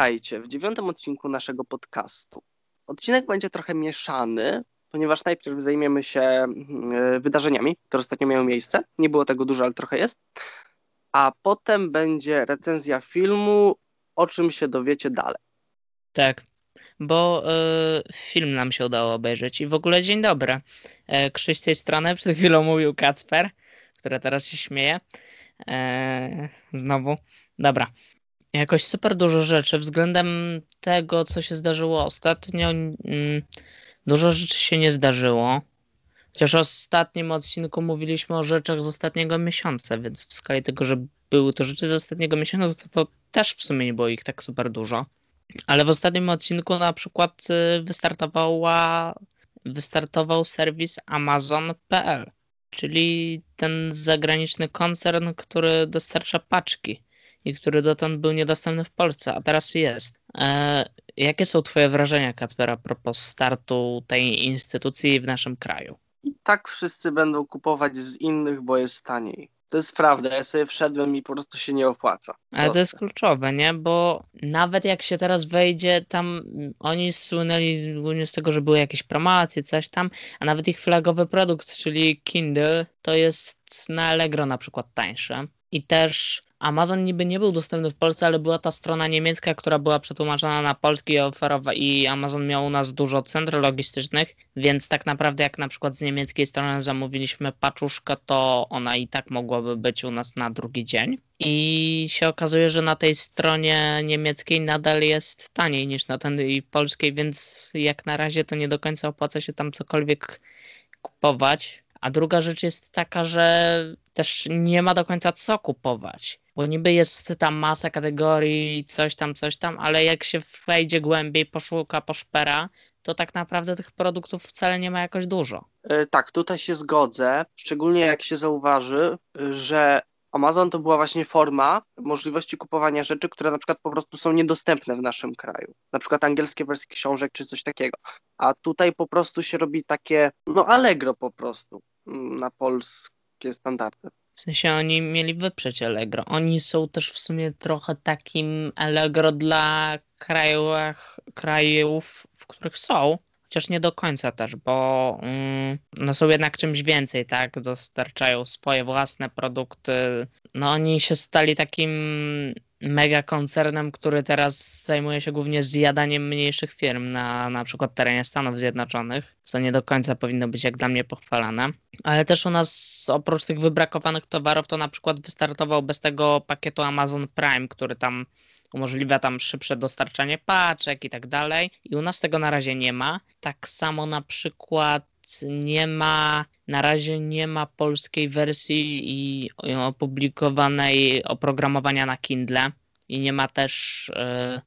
Witajcie w dziewiątym odcinku naszego podcastu. Odcinek będzie trochę mieszany, ponieważ najpierw zajmiemy się mm, wydarzeniami, które ostatnio miały miejsce. Nie było tego dużo, ale trochę jest. A potem będzie recenzja filmu, o czym się dowiecie dalej. Tak, bo y, film nam się udało obejrzeć. I w ogóle dzień dobry. E, Krzyś z tej strony, przed chwilą mówił Kacper, która teraz się śmieje. E, znowu. Dobra. Jakoś super dużo rzeczy względem tego, co się zdarzyło ostatnio. Mm, dużo rzeczy się nie zdarzyło. Chociaż w ostatnim odcinku mówiliśmy o rzeczach z ostatniego miesiąca, więc w skali tego, że były to rzeczy z ostatniego miesiąca, to, to też w sumie nie było ich tak super dużo. Ale w ostatnim odcinku na przykład y, wystartowała, wystartował serwis Amazon.pl, czyli ten zagraniczny koncern, który dostarcza paczki i który dotąd był niedostępny w Polsce, a teraz jest. E, jakie są Twoje wrażenia, Kacper, a propos startu tej instytucji w naszym kraju? I tak wszyscy będą kupować z innych, bo jest taniej. To jest prawda, ja sobie wszedłem i po prostu się nie opłaca. Ale to jest kluczowe, nie? Bo nawet jak się teraz wejdzie, tam oni słynęli głównie z tego, że były jakieś promocje, coś tam, a nawet ich flagowy produkt, czyli Kindle, to jest na Allegro na przykład tańsze. I też Amazon niby nie był dostępny w Polsce, ale była ta strona niemiecka, która była przetłumaczona na polski i oferowa i Amazon miał u nas dużo centr logistycznych, więc tak naprawdę jak na przykład z niemieckiej strony zamówiliśmy paczuszkę, to ona i tak mogłaby być u nas na drugi dzień. I się okazuje, że na tej stronie niemieckiej nadal jest taniej niż na tej polskiej, więc jak na razie to nie do końca opłaca się tam cokolwiek kupować. A druga rzecz jest taka, że też nie ma do końca co kupować. Bo niby jest tam masa kategorii, coś tam, coś tam, ale jak się wejdzie głębiej, poszuka, poszpera, to tak naprawdę tych produktów wcale nie ma jakoś dużo. Yy, tak, tutaj się zgodzę, szczególnie jak się zauważy, że Amazon to była właśnie forma możliwości kupowania rzeczy, które na przykład po prostu są niedostępne w naszym kraju. Na przykład angielskie wersje książek czy coś takiego. A tutaj po prostu się robi takie, no Allegro po prostu mm, na polskie standardy. W sensie oni mieli wyprzeć Allegro. Oni są też w sumie trochę takim Allegro dla krajów, krajów w których są. Chociaż nie do końca też, bo mm, no są jednak czymś więcej, tak? Dostarczają swoje własne produkty. No oni się stali takim mega koncernem, który teraz zajmuje się głównie zjadaniem mniejszych firm na na przykład terenie Stanów Zjednoczonych, co nie do końca powinno być jak dla mnie pochwalane. Ale też u nas oprócz tych wybrakowanych towarów to na przykład wystartował bez tego pakietu Amazon Prime, który tam umożliwia tam szybsze dostarczanie paczek i tak dalej. I u nas tego na razie nie ma. Tak samo na przykład nie ma, na razie nie ma polskiej wersji i opublikowanej oprogramowania na Kindle i nie ma też y,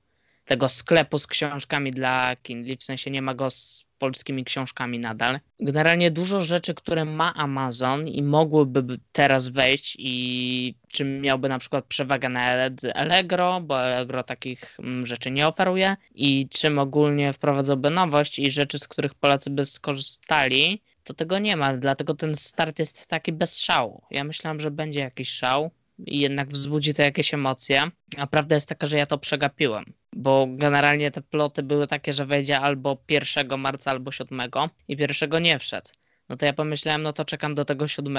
tego sklepu z książkami dla Kindle, w sensie nie ma go z polskimi książkami nadal. Generalnie dużo rzeczy, które ma Amazon i mogłyby teraz wejść i czym miałby na przykład przewagę nad Allegro, bo Allegro takich mm, rzeczy nie oferuje i czym ogólnie wprowadzałby nowość i rzeczy, z których Polacy by skorzystali, to tego nie ma, dlatego ten start jest taki bez szału. Ja myślałem, że będzie jakiś szał, i jednak wzbudzi to jakieś emocje. A prawda jest taka, że ja to przegapiłem, bo generalnie te ploty były takie, że wejdzie albo 1 marca, albo 7 i pierwszego nie wszedł. No to ja pomyślałem, no to czekam do tego 7,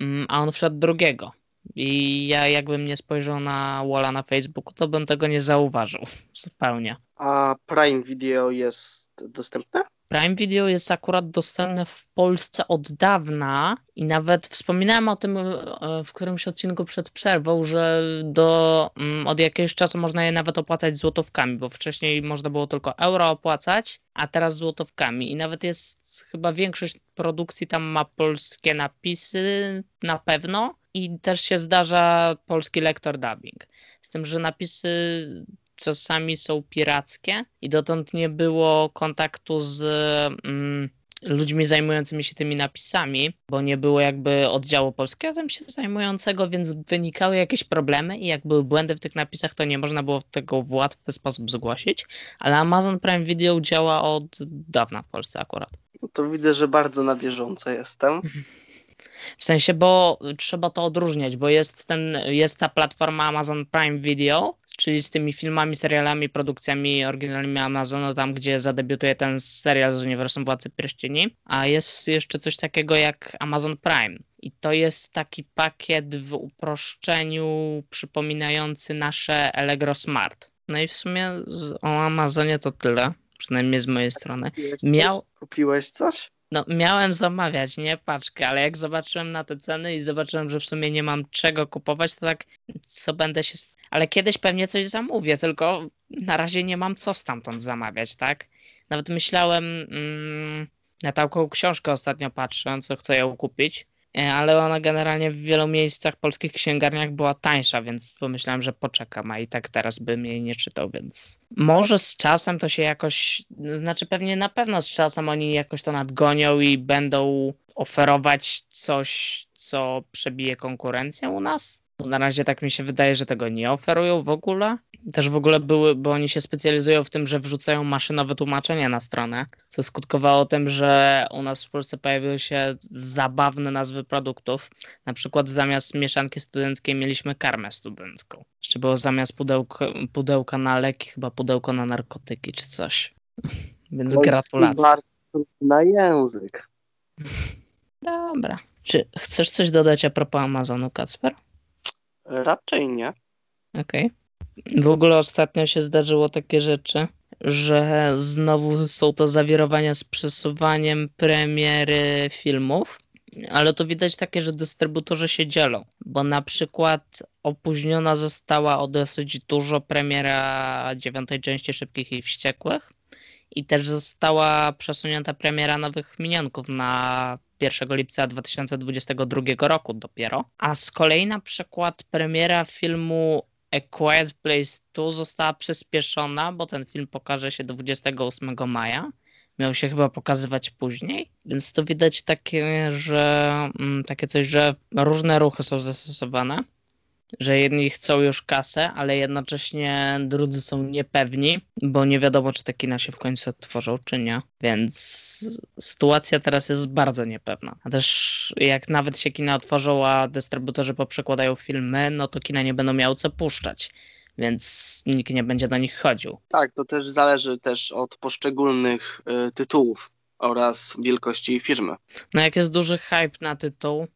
mm, a on wszedł drugiego. I ja jakbym nie spojrzał na Walla na Facebooku, to bym tego nie zauważył zupełnie. A Prime Video jest dostępne? Prime Video jest akurat dostępne w Polsce od dawna i nawet wspominałem o tym e, w którymś odcinku przed przerwą, że do, mm, od jakiegoś czasu można je nawet opłacać złotówkami, bo wcześniej można było tylko euro opłacać, a teraz złotówkami. I nawet jest chyba większość produkcji tam ma polskie napisy na pewno i też się zdarza polski lektor dubbing. Z tym, że napisy czasami są pirackie i dotąd nie było kontaktu z mm, ludźmi zajmującymi się tymi napisami, bo nie było jakby oddziału polskiego tym się zajmującego, więc wynikały jakieś problemy i jak były błędy w tych napisach, to nie można było tego w łatwy sposób zgłosić, ale Amazon Prime Video działa od dawna w Polsce akurat. No to widzę, że bardzo na bieżąco jestem. W sensie, bo trzeba to odróżniać, bo jest, ten, jest ta platforma Amazon Prime Video, czyli z tymi filmami, serialami, produkcjami oryginalnymi Amazonu, tam gdzie zadebiutuje ten serial z uniwersum Władcy Pierścieni, a jest jeszcze coś takiego jak Amazon Prime. I to jest taki pakiet w uproszczeniu przypominający nasze Allegro Smart. No i w sumie o Amazonie to tyle, przynajmniej z mojej strony. Miał... Kupiłeś coś? No, miałem zamawiać, nie paczkę, ale jak zobaczyłem na te ceny i zobaczyłem, że w sumie nie mam czego kupować, to tak, co będę się. Ale kiedyś pewnie coś zamówię, tylko na razie nie mam co stamtąd zamawiać, tak? Nawet myślałem, mm, na taką książkę ostatnio patrzę, co chcę ją kupić. E, ale ona generalnie w wielu miejscach, polskich księgarniach była tańsza, więc pomyślałem, że poczekam, a i tak teraz bym jej nie czytał, więc może z czasem to się jakoś, znaczy pewnie na pewno z czasem oni jakoś to nadgonią i będą oferować coś, co przebije konkurencję u nas. Na razie tak mi się wydaje, że tego nie oferują w ogóle. Też w ogóle były, bo oni się specjalizują w tym, że wrzucają maszynowe tłumaczenia na stronę, co skutkowało tym, że u nas w Polsce pojawiły się zabawne nazwy produktów. Na przykład zamiast mieszanki studenckiej mieliśmy karmę studencką. Jeszcze było zamiast pudełka, pudełka na leki, chyba pudełko na narkotyki czy coś. Więc to gratulacje. Na język. Dobra. Czy chcesz coś dodać a propos Amazonu, Kacper? Raczej nie. Okej. Okay. W ogóle ostatnio się zdarzyło takie rzeczy, że znowu są to zawirowania z przesuwaniem premiery filmów, ale to widać takie, że dystrybutorzy się dzielą, bo na przykład opóźniona została o dosyć dużo premiera dziewiątej części Szybkich i Wściekłych i też została przesunięta premiera Nowych Minionków na 1 lipca 2022 roku dopiero. A z kolei na przykład premiera filmu A Quiet Place 2 została przyspieszona, bo ten film pokaże się 28 maja. Miał się chyba pokazywać później, więc to widać takie, że mm, takie coś, że różne ruchy są zastosowane że jedni chcą już kasę, ale jednocześnie drudzy są niepewni, bo nie wiadomo, czy te kina się w końcu otworzą, czy nie. Więc sytuacja teraz jest bardzo niepewna. A też jak nawet się kina otworzą, a dystrybutorzy poprzekładają filmy, no to kina nie będą miały co puszczać więc nikt nie będzie do nich chodził. Tak, to też zależy też od poszczególnych y, tytułów oraz wielkości firmy. No jak jest duży hype na tytuł,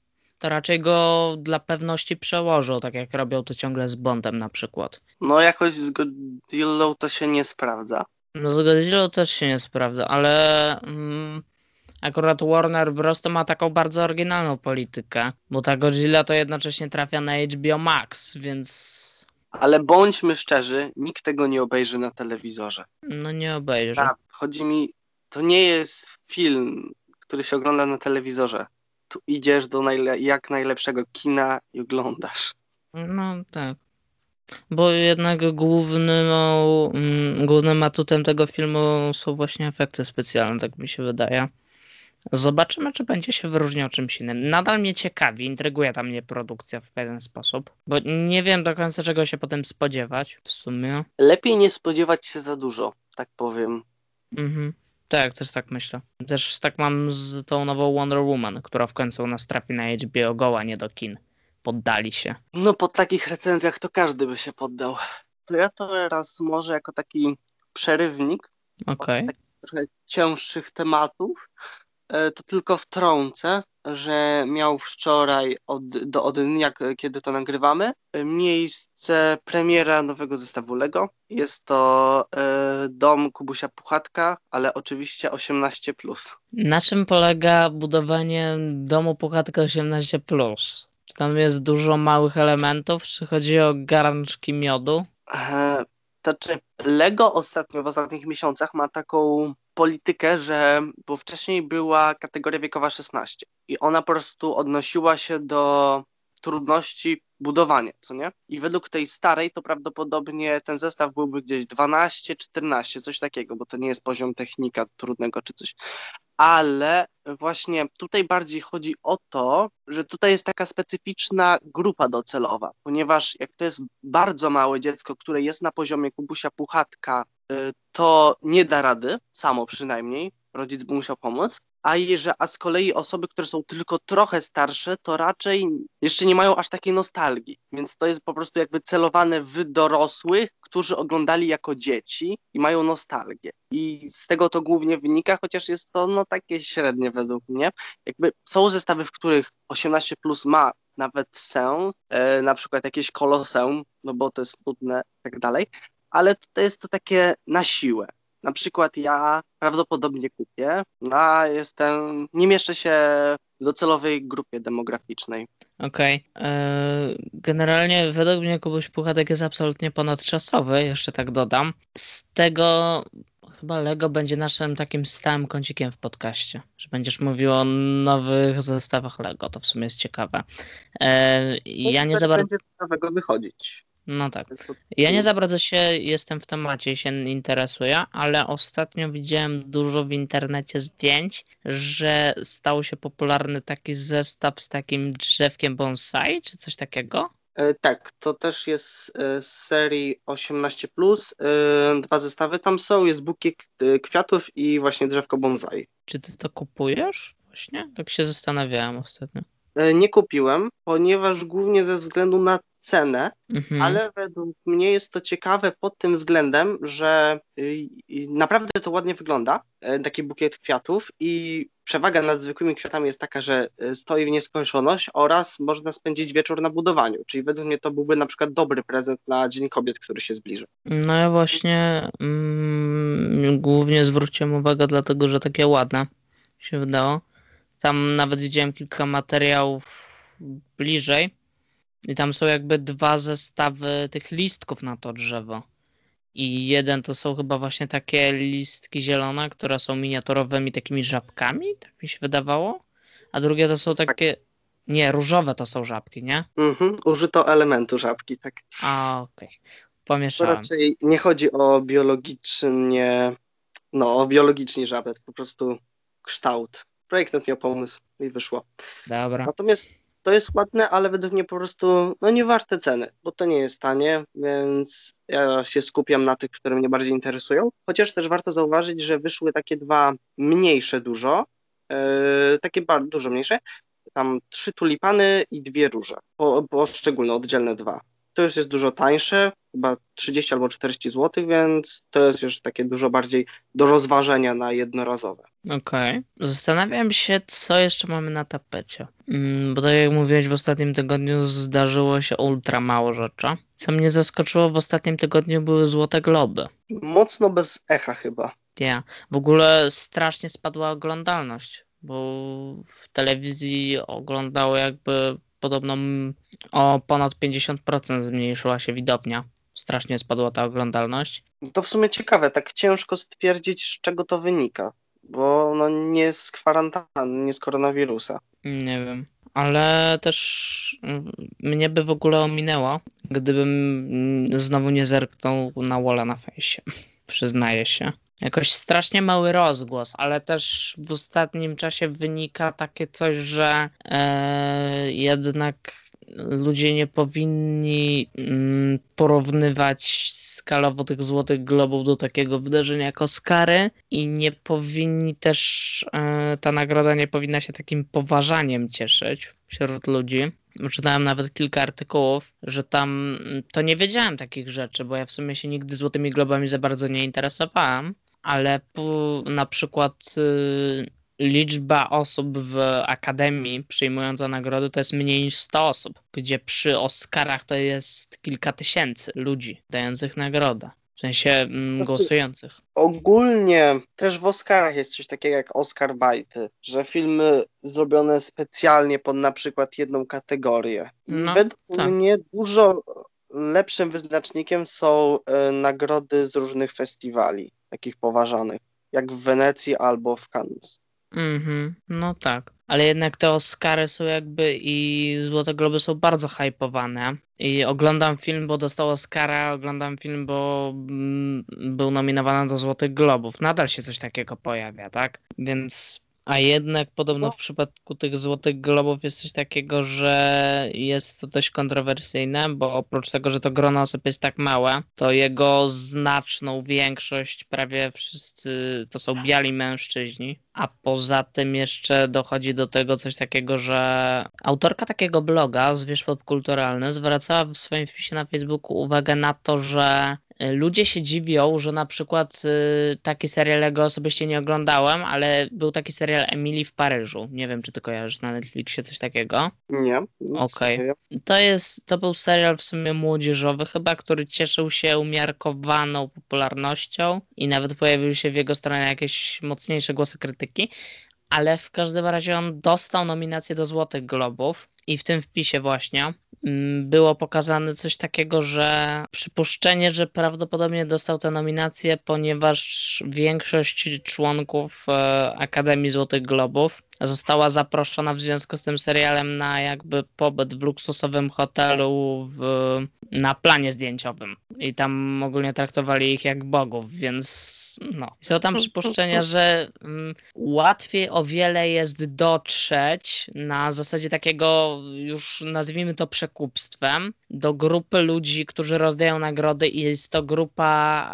to raczej go dla pewności przełożą, tak jak robią to ciągle z Bondem na przykład. No jakoś z Godzillą to się nie sprawdza. No z Godzillą też się nie sprawdza, ale mm, akurat Warner Bros. to ma taką bardzo oryginalną politykę, bo ta Godzilla to jednocześnie trafia na HBO Max, więc... Ale bądźmy szczerzy, nikt tego nie obejrzy na telewizorze. No nie obejrzy. Tak, chodzi mi, to nie jest film, który się ogląda na telewizorze tu idziesz do najle jak najlepszego kina i oglądasz. No tak. Bo jednak głównym, mm, głównym atutem tego filmu są właśnie efekty specjalne, tak mi się wydaje. Zobaczymy, czy będzie się wyróżniał czymś innym. Nadal mnie ciekawi, intryguje ta mnie produkcja w pewien sposób, bo nie wiem do końca czego się potem spodziewać w sumie. Lepiej nie spodziewać się za dużo, tak powiem. Mhm. Tak, też tak myślę. Też tak mam z tą nową Wonder Woman, która w końcu u nas trafi na HBO Go, a nie do kin. Poddali się. No po takich recenzjach to każdy by się poddał. To ja to teraz może jako taki przerywnik okay. takich trochę cięższych tematów, e, to tylko wtrącę, że miał wczoraj od, do Odyn, jak, kiedy to nagrywamy, miejsce premiera nowego zestawu Lego. Jest to e, dom Kubusia Puchatka, ale oczywiście 18+. Na czym polega budowanie domu Puchatka 18+. Czy tam jest dużo małych elementów, czy chodzi o garnczki miodu? E, to czy Lego ostatnio, w ostatnich miesiącach ma taką politykę, że bo wcześniej była kategoria wiekowa 16 i ona po prostu odnosiła się do trudności budowania, co nie? I według tej starej to prawdopodobnie ten zestaw byłby gdzieś 12, 14, coś takiego, bo to nie jest poziom technika trudnego czy coś. Ale właśnie tutaj bardziej chodzi o to, że tutaj jest taka specyficzna grupa docelowa, ponieważ jak to jest bardzo małe dziecko, które jest na poziomie Kubusia Puchatka, y, to nie da rady, samo przynajmniej, rodzic by musiał pomóc, a, że, a z kolei osoby, które są tylko trochę starsze, to raczej jeszcze nie mają aż takiej nostalgii, więc to jest po prostu jakby celowane w dorosłych, którzy oglądali jako dzieci i mają nostalgię. I z tego to głównie wynika, chociaż jest to no takie średnie według mnie. Jakby są zestawy, w których 18 plus ma nawet sens, e, na przykład jakieś koloseum, no bo to jest nudne i tak dalej, ale to jest to takie na siłę. Na przykład ja prawdopodobnie kupię, a jestem, nie mieszczę się w docelowej grupie demograficznej. Okej. Okay. E, generalnie według mnie Kubuś Puchatek jest absolutnie ponadczasowy, jeszcze tak dodam. Z tego chyba Lego będzie naszym takim stałym kącikiem w podcaście, że będziesz mówił o nowych zestawach Lego, to w sumie jest ciekawe. E, ja nie za bardzo... będzie ciekawego wychodzić. No tak. Ja nie za bardzo się jestem w temacie, się interesuję, ale ostatnio widziałem dużo w internecie zdjęć, że stał się popularny taki zestaw z takim drzewkiem bonsai, czy coś takiego? E, tak, to też jest e, z serii 18. E, dwa zestawy tam są, jest bukiet kwiatów i właśnie drzewko bonsai. Czy ty to kupujesz? Właśnie? Tak się zastanawiałem ostatnio. Nie kupiłem, ponieważ głównie ze względu na cenę, mhm. ale według mnie jest to ciekawe pod tym względem, że y, naprawdę to ładnie wygląda, e, taki bukiet kwiatów i przewaga nad zwykłymi kwiatami jest taka, że e, stoi w nieskończoność oraz można spędzić wieczór na budowaniu, czyli według mnie to byłby na przykład dobry prezent na Dzień Kobiet, który się zbliża. No ja właśnie mm, głównie zwróciłem uwagę dlatego, że takie ładne się wydało. Tam nawet widziałem kilka materiałów bliżej, i tam są jakby dwa zestawy tych listków na to drzewo. I jeden to są chyba właśnie takie listki zielone, które są miniaturowymi takimi żabkami, tak mi się wydawało. A drugie to są takie. Nie, różowe to są żabki, nie? Mhm, użyto elementu żabki, tak. A, okej. Okay. Pomieszałem. To raczej nie chodzi o biologicznie. No, o biologicznie żabę, to po prostu kształt. Projektant miał pomysł i wyszło. Dobra. Natomiast to jest ładne, ale według mnie po prostu no nie warte ceny, bo to nie jest tanie, więc ja się skupiam na tych, które mnie bardziej interesują. Chociaż też warto zauważyć, że wyszły takie dwa mniejsze dużo, yy, takie bardzo dużo mniejsze, tam trzy tulipany i dwie róże, po, poszczególne, oddzielne dwa. To już jest dużo tańsze, chyba 30 albo 40 zł, więc to jest już takie dużo bardziej do rozważenia na jednorazowe. Okej. Okay. Zastanawiam się, co jeszcze mamy na tapecie. Mm, bo tak jak mówiłeś, w ostatnim tygodniu zdarzyło się ultra mało rzeczy. Co mnie zaskoczyło, w ostatnim tygodniu były Złote Globy. Mocno bez echa chyba. Ja. W ogóle strasznie spadła oglądalność, bo w telewizji oglądało jakby podobno o ponad 50% zmniejszyła się widownia strasznie spadła ta oglądalność. To w sumie ciekawe, tak ciężko stwierdzić, z czego to wynika, bo no nie z kwarantanny, nie z koronawirusa. Nie wiem, ale też mm, mnie by w ogóle ominęło, gdybym mm, znowu nie zerknął na Walla na fejsie. Przyznaję się. Jakoś strasznie mały rozgłos, ale też w ostatnim czasie wynika takie coś, że e, jednak ludzie nie powinni mm, porównywać skalowo tych Złotych Globów do takiego wydarzenia jak Oscary i nie powinni też, e, ta nagroda nie powinna się takim poważaniem cieszyć wśród ludzi. Czytałem nawet kilka artykułów, że tam to nie wiedziałem takich rzeczy, bo ja w sumie się nigdy Złotymi Globami za bardzo nie interesowałem, ale na przykład y, liczba osób w akademii przyjmująca nagrody to jest mniej niż 100 osób, gdzie przy Oscarach to jest kilka tysięcy ludzi dających nagrodę. W sensie mm, znaczy, głosujących. Ogólnie też w Oscarach jest coś takiego jak Oscar Bajty, że filmy zrobione specjalnie pod na przykład jedną kategorię. I no, według tak. mnie dużo lepszym wyznacznikiem są y, nagrody z różnych festiwali, takich poważanych, jak w Wenecji albo w Cannes. Mhm, no tak. Ale jednak te Oscary są jakby i Złote Globy są bardzo hypowane. I oglądam film, bo dostał Oscara, oglądam film, bo mm, był nominowany do Złotych Globów. Nadal się coś takiego pojawia, tak? Więc A jednak podobno w przypadku tych Złotych Globów jest coś takiego, że jest to dość kontrowersyjne, bo oprócz tego, że to grono osób jest tak małe, to jego znaczną większość, prawie wszyscy to są biali mężczyźni. A poza tym jeszcze dochodzi do tego coś takiego, że autorka takiego bloga, Zwierz Popkulturalny, zwracała w swoim wpisie na Facebooku uwagę na to, że ludzie się dziwią, że na przykład y, taki serial, go osobiście nie oglądałem, ale był taki serial Emily w Paryżu. Nie wiem, czy ty kojarzysz na Netflixie coś takiego? Nie. Okej. Okay. To jest, to był serial w sumie młodzieżowy chyba, który cieszył się umiarkowaną popularnością i nawet pojawiły się w jego stronie jakieś mocniejsze głosy krytyki, ale w każdym razie on dostał nominację do Złotych Globów i w tym wpisie właśnie mm, było pokazane coś takiego, że przypuszczenie, że prawdopodobnie dostał tę nominację, ponieważ większość członków e, Akademii Złotych Globów została zaproszona w związku z tym serialem na jakby pobyt w luksusowym hotelu w, na planie zdjęciowym. I tam ogólnie traktowali ich jak bogów, więc no. Są tam przypuszczenia, że mm, łatwiej o wiele jest dotrzeć na zasadzie takiego już nazwijmy to przekupstwem do grupy ludzi, którzy rozdają nagrody i jest to grupa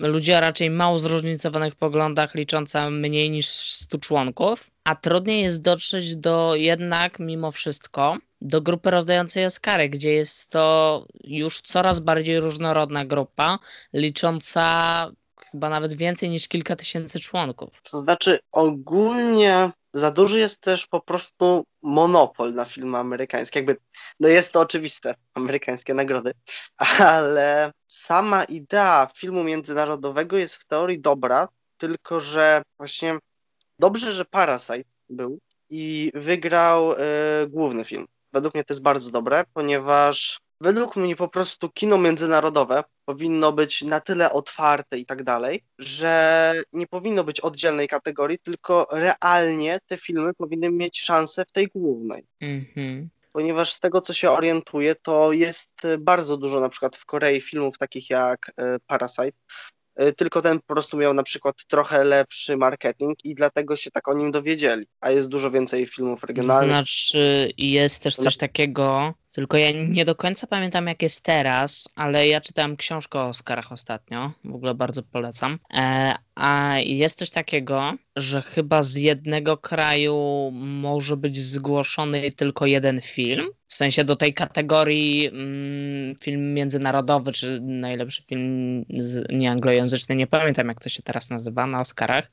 e, ludzi o raczej mało zróżnicowanych poglądach licząca mniej niż 100 członków a trudniej jest dotrzeć do jednak mimo wszystko do grupy rozdającej Oscary, gdzie jest to już coraz bardziej różnorodna grupa, licząca chyba nawet więcej niż kilka tysięcy członków. To znaczy ogólnie za duży jest też po prostu monopol na filmy amerykańskie. Jakby, no jest to oczywiste, amerykańskie nagrody, ale sama idea filmu międzynarodowego jest w teorii dobra, tylko że właśnie Dobrze, że Parasite był i wygrał y, główny film. Według mnie to jest bardzo dobre, ponieważ według mnie po prostu kino międzynarodowe powinno być na tyle otwarte i tak dalej, że nie powinno być oddzielnej kategorii, tylko realnie te filmy powinny mieć szansę w tej głównej. Mhm. Ponieważ z tego, co się orientuję, to jest bardzo dużo na przykład w Korei filmów takich jak y, Parasite, Y, tylko ten po prostu miał na przykład trochę lepszy marketing i dlatego się tak o nim dowiedzieli, a jest dużo więcej filmów regionalnych. Znaczy jest też coś takiego, tylko ja nie do końca pamiętam jak jest teraz, ale ja czytałem książkę o Oscarach ostatnio, w ogóle bardzo polecam, e, a jest coś takiego, że chyba z jednego kraju może być zgłoszony tylko jeden film, w sensie do tej kategorii mm, film międzynarodowy, czy najlepszy film nieanglojęzyczny, nie pamiętam jak to się teraz nazywa na Oscarach,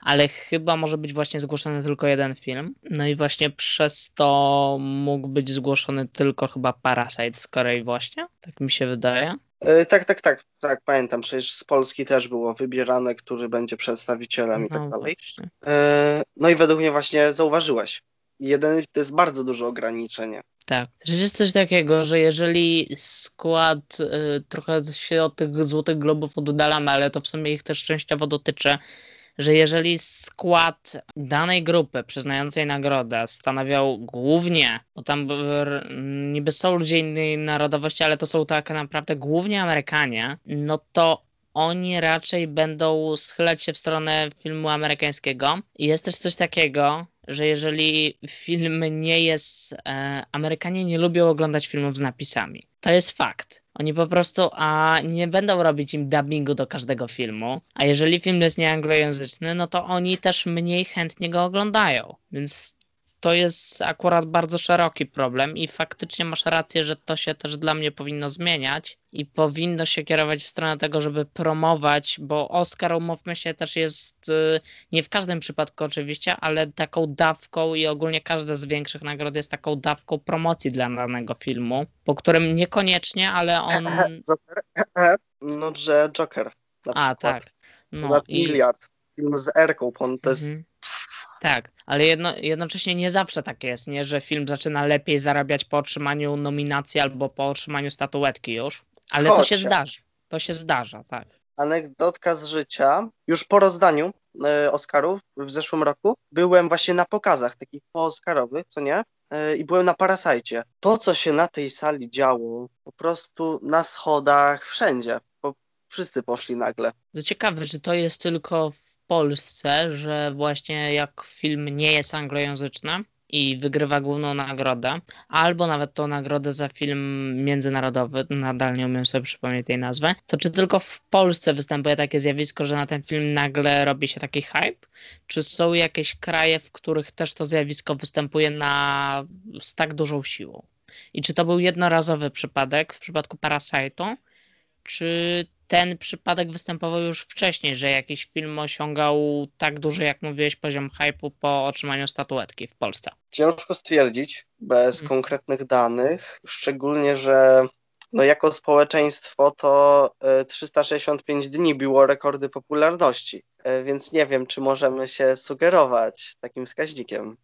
ale chyba może być właśnie zgłoszony tylko jeden film. No i właśnie przez to mógł być zgłoszony tylko chyba Parasite z Korei właśnie, tak mi się wydaje. Yy, tak, tak, tak, tak, pamiętam, przecież z Polski też było wybierane, który będzie przedstawicielem i tak no dalej. Yy, no i według mnie właśnie zauważyłeś, jeden to jest bardzo duże ograniczenie. Tak. Jest coś takiego, że jeżeli skład y, trochę się od tych złotych globów oddalamy, ale to w sumie ich też częściowo dotyczy, że jeżeli skład danej grupy przyznającej nagrodę stanowią głównie, bo tam niby są ludzie innej narodowości, ale to są tak naprawdę głównie Amerykanie, no to oni raczej będą schylać się w stronę filmu amerykańskiego. I jest też coś takiego, że jeżeli film nie jest. E, Amerykanie nie lubią oglądać filmów z napisami. To jest fakt. Oni po prostu a nie będą robić im dubbingu do każdego filmu, a jeżeli film jest nieanglojęzyczny, no to oni też mniej chętnie go oglądają. Więc to jest akurat bardzo szeroki problem i faktycznie masz rację, że to się też dla mnie powinno zmieniać i powinno się kierować w stronę tego, żeby promować, bo Oscar, umówmy się, też jest y, nie w każdym przypadku oczywiście, ale taką dawką i ogólnie każda z większych nagród jest taką dawką promocji dla danego filmu, po którym niekoniecznie, ale on... Joker? No, że Joker. A, tak. No, i... miliard. Film z Erką, to jest... Mhm. Tak, ale jedno, jednocześnie nie zawsze tak jest, nie? że film zaczyna lepiej zarabiać po otrzymaniu nominacji albo po otrzymaniu statuetki już, ale to się zdarza. To się zdarza, tak. Anegdotka z życia. Już po rozdaniu y, Oscarów w zeszłym roku byłem właśnie na pokazach takich po-Oscarowych, co nie? Y, I byłem na Parasajcie. To, co się na tej sali działo, po prostu na schodach, wszędzie. Bo wszyscy poszli nagle. To ciekawe, czy to jest tylko Polsce, że właśnie jak film nie jest anglojęzyczny i wygrywa główną nagrodę, albo nawet tą nagrodę za film międzynarodowy, nadal nie umiem sobie przypomnieć tej nazwy, to czy tylko w Polsce występuje takie zjawisko, że na ten film nagle robi się taki hype? Czy są jakieś kraje, w których też to zjawisko występuje na, z tak dużą siłą? I czy to był jednorazowy przypadek w przypadku Parasite'u, czy ten przypadek występował już wcześniej, że jakiś film osiągał tak duży, jak mówiłeś, poziom hype'u po otrzymaniu statuetki w Polsce? Ciężko stwierdzić bez hmm. konkretnych danych, szczególnie, że no jako społeczeństwo to 365 e, dni biło rekordy popularności, e, więc nie wiem, czy możemy się sugerować takim wskaźnikiem.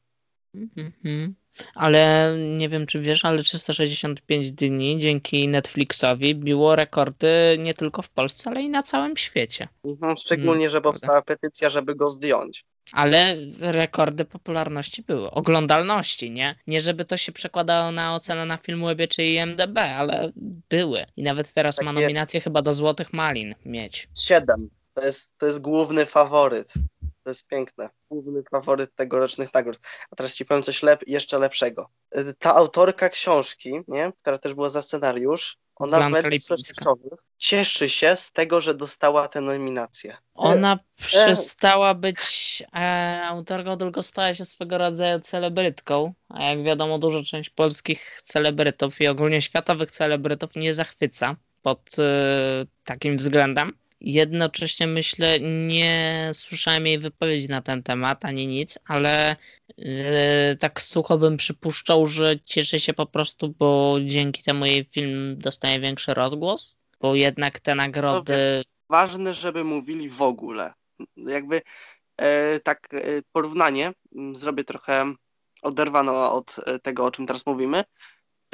Mm -hmm. Ale nie wiem, czy wiesz, ale 365 dni dzięki Netflixowi biło rekordy nie tylko w Polsce, ale i na całym świecie. Mhm, szczególnie, że powstała petycja, żeby go zdjąć. Ale rekordy popularności były, oglądalności, nie? Nie żeby to się przekładało na ocenę na Filmwebie czy IMDB, ale były. I nawet teraz Takie... ma nominację chyba do Złotych Malin mieć. Siedem. To jest, to jest główny faworyt. To jest piękne. Główny faworyt tegorocznych nagród. A teraz ci powiem coś lep jeszcze lepszego. Y, ta autorka książki, nie, która też była za scenariusz, ona Blanka w mediach społecznościowych cieszy się z tego, że dostała tę nominację. Ona e, przestała być e, autorką, tylko stała się swego rodzaju celebrytką. A jak wiadomo, duża część polskich celebrytów i ogólnie światowych celebrytów nie zachwyca pod e, takim względem. Jednocześnie myślę, nie słyszałem jej wypowiedzi na ten temat ani nic, ale yy, tak sucho bym przypuszczał, że cieszy się po prostu, bo dzięki temu jej film dostaje większy rozgłos, bo jednak te nagrody. No wiesz, ważne, żeby mówili w ogóle. Jakby e, tak e, porównanie zrobię trochę oderwane od tego, o czym teraz mówimy.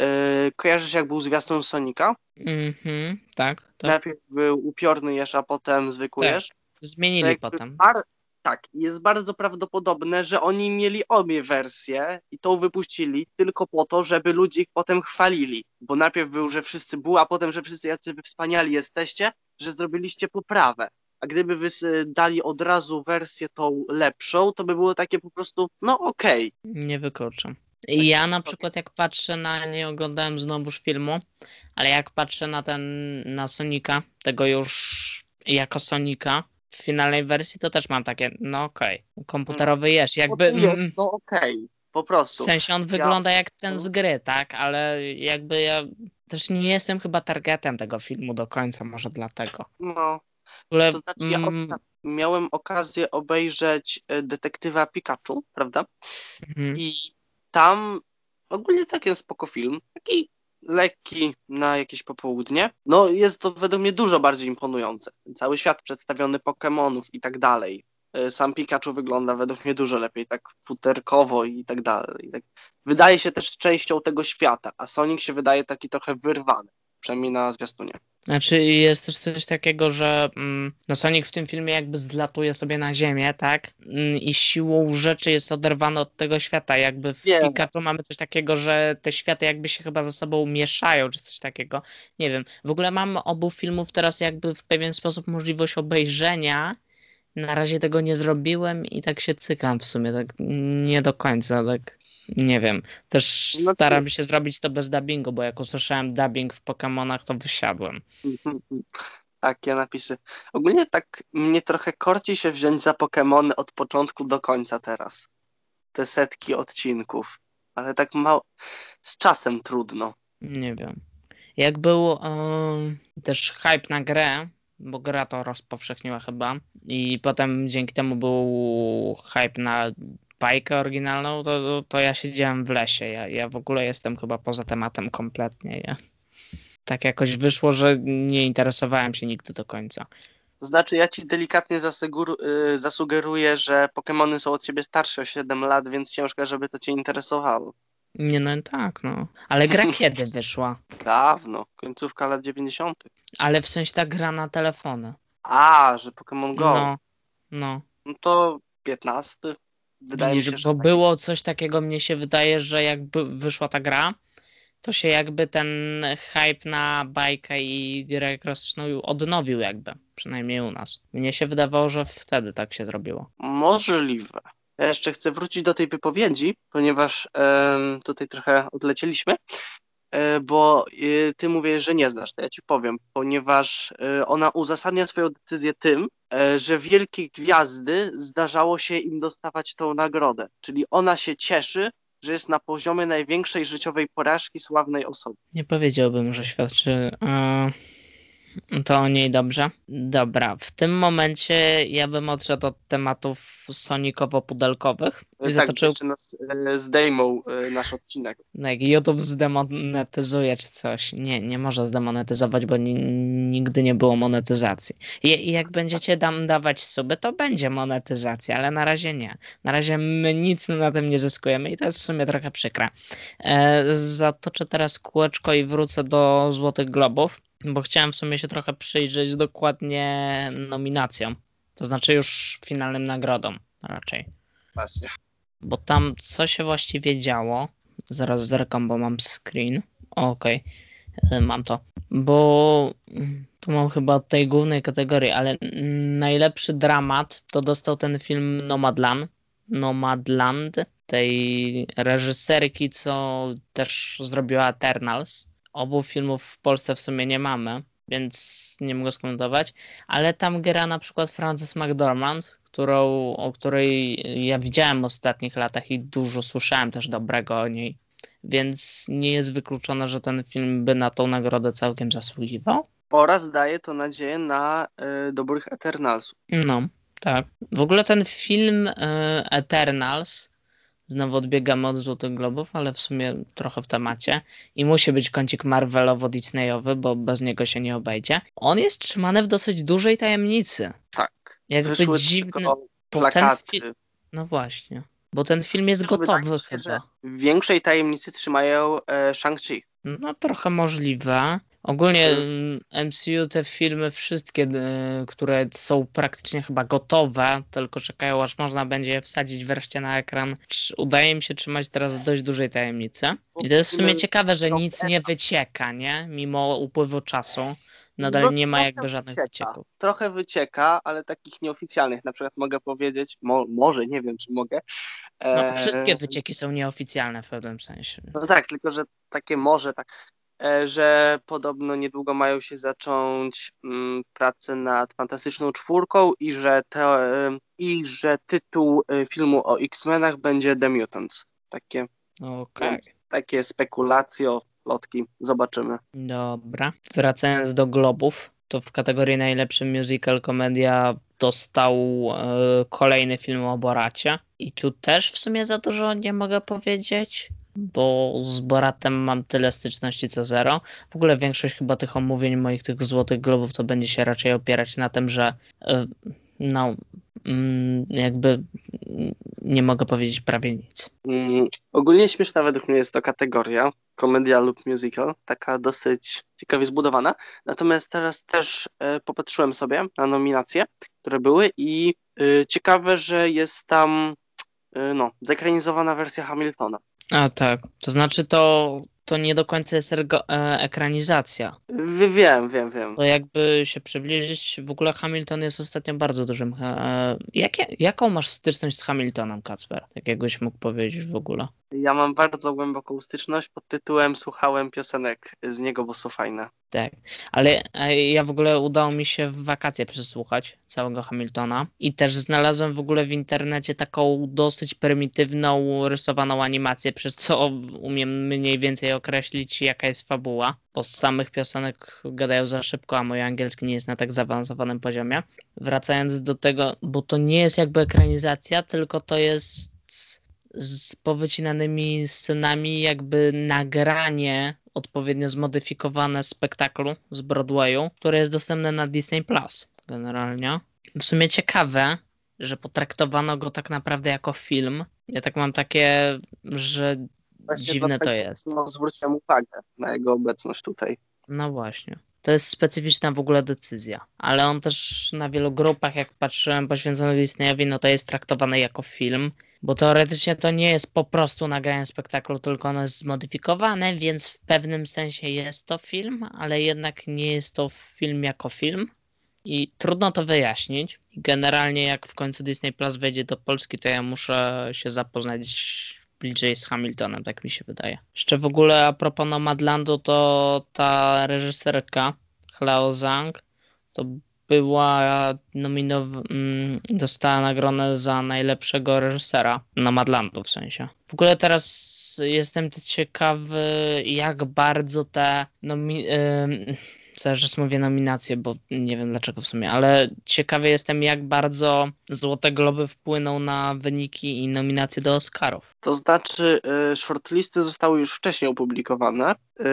Yy, kojarzysz jak był zwiastun Sonika? Mhm, tak, tak. Najpierw był upiorny jesz, a potem zwykły tak. jesz. Zmienili potem. Bar- tak, jest bardzo prawdopodobne, że oni mieli obie wersje i tą wypuścili tylko po to, żeby ludzie ich potem chwalili. Bo najpierw był, że wszyscy był, a potem, że wszyscy jacy wspaniali jesteście, że zrobiliście poprawę. A gdyby wy dali od razu wersję tą lepszą, to by było takie po prostu, no okej. Okay. Nie wykluczam. Ja na przykład jak patrzę na, nie oglądałem znowuż filmu, ale jak patrzę na ten, na Sonika, tego już jako Sonika w finalnej wersji, to też mam takie, no okej, okay, komputerowy mm. jesz, jakby... Mm, no okej, okay, po prostu. W sensie on wygląda ja... jak ten z gry, tak, ale jakby ja też nie jestem chyba targetem tego filmu do końca, może dlatego. No, ogóle, to znaczy ja mm... miałem okazję obejrzeć e, Detektywa Pikachu, prawda? Mhm. I tam ogólnie taki spoko film, taki lekki na jakieś popołudnie. No jest to według mnie dużo bardziej imponujące. Cały świat przedstawiony Pokémonów i tak dalej. E, sam Pikachu wygląda według mnie dużo lepiej, tak futerkowo i tak dalej. Tak. Wydaje się też częścią tego świata, a Sonic się wydaje taki trochę wyrwany, przynajmniej na zwiastunie. Znaczy jest też coś takiego, że mm, no Sonic w tym filmie jakby zlatuje sobie na ziemię, tak? Mm, I siłą rzeczy jest oderwany od tego świata. Jakby w Wiem. Pikachu mamy coś takiego, że te światy jakby się chyba ze sobą mieszają, czy coś takiego. Nie wiem. W ogóle mam obu filmów teraz jakby w pewien sposób możliwość obejrzenia. Na razie tego nie zrobiłem i tak się cykam w sumie, tak nie do końca, tak nie wiem. Też no staram się zrobić to bez dubbingu, bo jak usłyszałem dubbing w Pokémonach, to wysiadłem. Takie napisy. Ogólnie tak mnie trochę korci się wziąć za Pokémony od początku do końca teraz. Te setki odcinków. Ale tak mało. Z czasem trudno. Nie wiem. Jak był yy, też hype na grę, bo gra to rozpowszechniła chyba i potem dzięki temu był hype na bajkę oryginalną, to, to ja siedziałem w lesie. Ja, ja w ogóle jestem chyba poza tematem kompletnie. Ja. Tak jakoś wyszło, że nie interesowałem się nigdy do końca. To znaczy, ja ci delikatnie y, zasugeruję, że Pokémony są od ciebie starsze o 7 lat, więc ciężko, żeby to cię interesowało. Nie, no tak, no. Ale gra kiedy wyszła? Dawno, końcówka lat 90. Ale w sensie ta gra na telefony. A, że Pokémon Go. No, no. No to 15. Wydaje Widzisz, mi się, że bo tak. było coś takiego, mnie się wydaje, że jakby wyszła ta gra, to się jakby ten hype na bajkę i grę klasyczną odnowił jakby, przynajmniej u nas. Mnie się wydawało, że wtedy tak się zrobiło. Możliwe. Ja jeszcze chcę wrócić do tej wypowiedzi, ponieważ em, tutaj trochę odlecieliśmy, bo e, ty mówisz, że nie znasz, to ja ci powiem, ponieważ e, ona uzasadnia swoją decyzję tym, e, że wielkie gwiazdy zdarzało się im dostawać tą nagrodę, czyli ona się cieszy, że jest na poziomie największej życiowej porażki sławnej osoby. Nie powiedziałbym, że świadczy e, to o niej dobrze. Dobra, w tym momencie ja bym odszedł od tematów sonikowo-pudelkowych i tak, zatoczył jeszcze nas e, zdejmą e, nasz odcinek. Jak YouTube zdemonetyzuje czy coś. Nie, nie może zdemonetyzować, bo ni nigdy nie było monetyzacji. I, I, jak będziecie tam dawać suby, to będzie monetyzacja, ale na razie nie. Na razie my nic na tym nie zyskujemy i to jest w sumie trochę przykre. E, zatoczę teraz kółeczko i wrócę do Złotych Globów, bo chciałem w sumie się trochę przyjrzeć dokładnie nominacjom. To znaczy już finalnym nagrodom raczej. Właśnie. Bo tam co się właściwie działo? Zaraz zerkam, bo mam screen. Okej, okay. mam to. Bo mm, tu mam chyba od tej głównej kategorii, ale najlepszy dramat to dostał ten film Nomadland. Nomadland, tej reżyserki, co też zrobiła Eternals. Obu filmów w Polsce w sumie nie mamy, więc nie mogę skomentować, ale tam gra na przykład Frances McDormand, którą, o której ja widziałem w ostatnich latach i dużo słyszałem też dobrego o niej, więc nie jest wykluczone, że ten film by na tą nagrodę całkiem zasługiwał. Oraz daje to nadzieję na y, dobrych Eternalsów. No, tak. W ogóle ten film y, Eternals Znowu odbiegamy od Złotych Globów, ale w sumie trochę w temacie. I musi być kącik Marvelowo-Disneyowy, bo bez niego się nie obejdzie. On jest trzymany w dosyć dużej tajemnicy. Tak. Jakby Wyszły dziwny. ten plakaty. fi- No właśnie. Bo ten film jest wydaje gotowy że chyba. W większej tajemnicy trzymają e, Shang-Chi. No trochę możliwe. Ogólnie jest- mm, MCU te filmy wszystkie, y, które są praktycznie chyba gotowe, tylko czekają aż można będzie je wsadzić wreszcie na ekran. Udaje mi się trzymać teraz w dość dużej tajemnicy. I to jest w sumie ciekawe, że są nic nie wycieka, nie? Mimo upływu czasu. Nadal No, nie ma jakby żadnych wycieka. wycieków. Trochę wycieka, ale takich nieoficjalnych. Na przykład mogę powiedzieć, mo, może, nie wiem czy mogę. No, E, wszystkie wycieki są nieoficjalne w pewnym sensie. No tak, tylko że takie może tak, że podobno niedługo mają się zacząć mm, prace nad Fantastyczną Czwórką i że, te, e, i że tytuł e, filmu o X-Menach będzie The Mutants. Takie, Okej. więc takie spekulacje, plotki. Zobaczymy. Dobra. Wracając do Globów, to w kategorii najlepszy musical komedia dostał e, kolejny film o Boracie. I tu też w sumie za dużo nie mogę powiedzieć, bo z Boratem mam tyle styczności co zero. W ogóle większość chyba tych omówień moich tych Złotych Globów to będzie się raczej opierać na tym, że e, no mm, jakby nie mogę powiedzieć prawie nic. Mm, ogólnie śmieszna według mnie jest to kategoria komedia lub musical, taka dosyć ciekawie zbudowana. Natomiast teraz też e, popatrzyłem sobie na nominacje, które były i e, ciekawe, że jest tam e, no, zekranizowana wersja Hamiltona. A tak, to znaczy to, to nie do końca jest ergo, e, ekranizacja. Wiem, wiem, wiem. To jakby się przybliżyć, w ogóle Hamilton jest ostatnio bardzo dużym. E, jakie, jaką masz styczność z Hamiltonem, Kacper? Tak jakbyś mógł powiedzieć w ogóle. Ja mam bardzo głęboką styczność pod tytułem Słuchałem piosenek z niego, bo są fajne. Tak, ale e, ja w ogóle udało mi się w wakacje przesłuchać całego Hamiltona i też znalazłem w ogóle w internecie taką dosyć prymitywną, rysowaną animację, przez co umiem mniej więcej określić, jaka jest fabuła, bo z samych piosenek gadają za szybko, a mój angielski nie jest na tak zaawansowanym poziomie. Wracając do tego, bo to nie jest jakby ekranizacja, tylko to jest z powycinanymi scenami jakby nagranie odpowiednio zmodyfikowane spektaklu z Broadwayu, które jest dostępne na Disney Plus generalnie. W sumie ciekawe, że potraktowano go tak naprawdę jako film. Ja tak mam takie, że Właśnie dziwne to jest. No, zwróciłem uwagę na jego obecność tutaj. No właśnie. To jest specyficzna w ogóle decyzja. Ale on też na wielu grupach, jak patrzyłem, poświęcony Disneyowi, no to jest traktowany jako film, bo teoretycznie to nie jest po prostu nagranie spektaklu, tylko ono jest zmodyfikowane, więc w pewnym sensie jest to film, ale jednak nie jest to film jako film. I trudno to wyjaśnić. Generalnie, jak w końcu Disney Plus wejdzie do Polski, to ja muszę się zapoznać bliżej z Hamiltonem, tak mi się wydaje. Jeszcze w ogóle a propos Nomadlandu, to ta reżyserka Chleo Zhang to była nominowana, mm, dostała nagrodę za najlepszego reżysera Nomadlandu w sensie. W ogóle teraz jestem ciekawy, jak bardzo te nomi- cały mówię nominacje, bo nie wiem dlaczego w sumie, ale ciekawy jestem, jak bardzo Złote Globy wpłyną na wyniki i nominacje do Oscarów. To znaczy, y, shortlisty zostały już wcześniej opublikowane, y,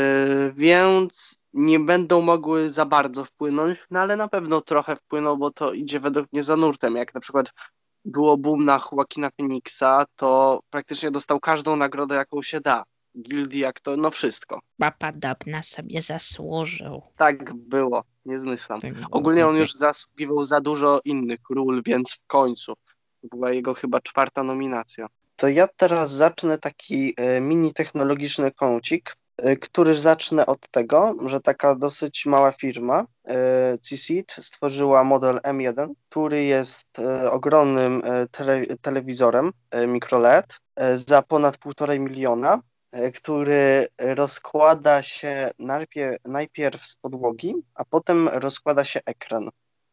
więc nie będą mogły za bardzo wpłynąć, no ale na pewno trochę wpłyną, bo to idzie według mnie za nurtem. Jak na przykład było boom na Joaquina Phoenixa, to praktycznie dostał każdą nagrodę, jaką się da gildii, jak to, no wszystko. Papa Dabna sobie zasłużył. Tak było, nie zmyślam. Tak Ogólnie on już zasługiwał za dużo innych ról, więc w końcu. Była jego chyba czwarta nominacja. To ja teraz zacznę taki e, mini technologiczny kącik, e, który zacznę od tego, że taka dosyć mała firma, e, CSEED, stworzyła model M1, który jest ogromnym tele telewizorem microLED za ponad 1,5 miliona E, który rozkłada się najpierw, najpierw z podłogi, a potem rozkłada się ekran.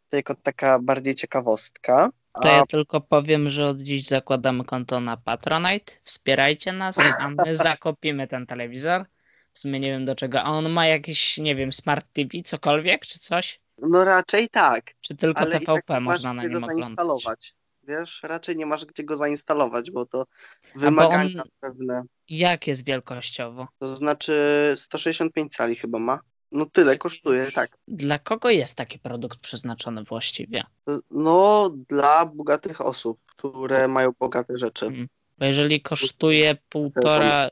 To jako taka bardziej ciekawostka. To ja tylko powiem, że od dziś zakładamy konto na Patronite. Wspierajcie nas, a my zakupimy ten telewizor. W sumie nie wiem do czego. A on ma jakiś, nie wiem, smart TV, cokolwiek, czy coś? No raczej tak. Czy tylko TVP tak można na nim oglądać? zainstalować wiesz, raczej nie masz gdzie go zainstalować, bo to wymagania on... pewne. Jak jest wielkościowo? To znaczy 165 cali chyba ma. No tyle kosztuje, tak. Dla kogo jest taki produkt przeznaczony właściwie? No dla bogatych osób, które mają bogate rzeczy. Hmm. Bo jeżeli kosztuje półtora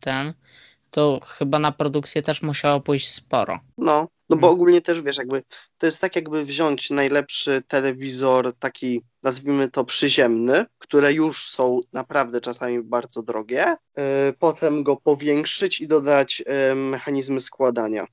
ten, to chyba na produkcję też musiało pójść sporo. No, no bo mhm. ogólnie też wiesz, jakby to jest tak, jakby wziąć najlepszy telewizor, taki nazwijmy to przyziemny, które już są naprawdę czasami bardzo drogie, yy, potem go powiększyć i dodać yy, mechanizmy składania.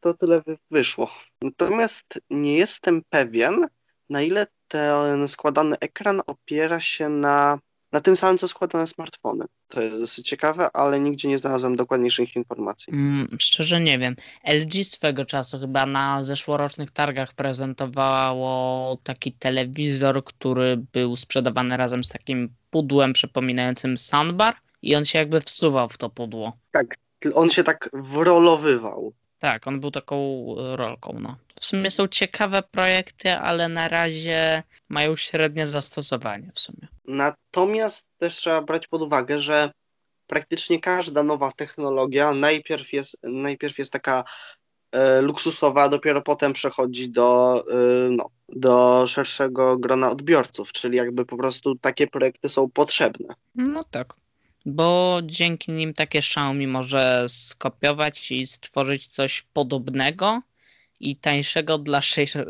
To tyle wyszło. Natomiast nie jestem pewien, na ile ten składany ekran opiera się na na tym samym, co składane smartfony. To jest dosyć ciekawe, ale nigdzie nie znalazłem dokładniejszych informacji. Mm, szczerze nie wiem. LG swego czasu chyba na zeszłorocznych targach prezentowało taki telewizor, który był sprzedawany razem z takim pudłem przypominającym soundbar i on się jakby wsuwał w to pudło. Tak, on się tak wrolowywał. Tak, on był taką e, rolką. No. W sumie są ciekawe projekty, ale na razie mają średnie zastosowanie w sumie. Natomiast też trzeba brać pod uwagę, że praktycznie każda nowa technologia najpierw jest, najpierw jest taka e, luksusowa, a dopiero potem przechodzi do, e, no, do szerszego grona odbiorców, czyli jakby po prostu takie projekty są potrzebne. No tak bo dzięki nim takie Xiaomi może skopiować i stworzyć coś podobnego i tańszego dla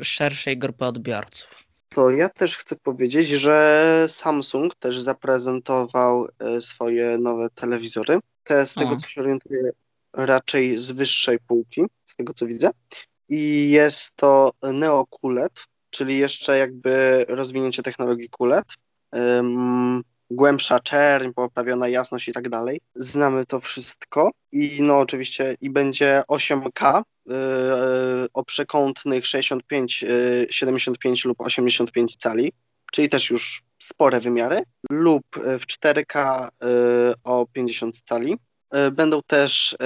szerszej grupy odbiorców. To ja też chcę powiedzieć, że Samsung też zaprezentował e, swoje nowe telewizory. Te z tego, o. co się orientuję, raczej z wyższej półki, z tego co widzę. I jest to Neo QLED, czyli jeszcze jakby rozwinięcie technologii QLED głębsza czerń, poprawiona jasność i tak dalej. Znamy to wszystko i no oczywiście i będzie 8K yy, o przekątnych 65, yy, 75 lub 85 cali, czyli też już spore wymiary, lub w 4K yy, o 50 cali. Y, będą też y,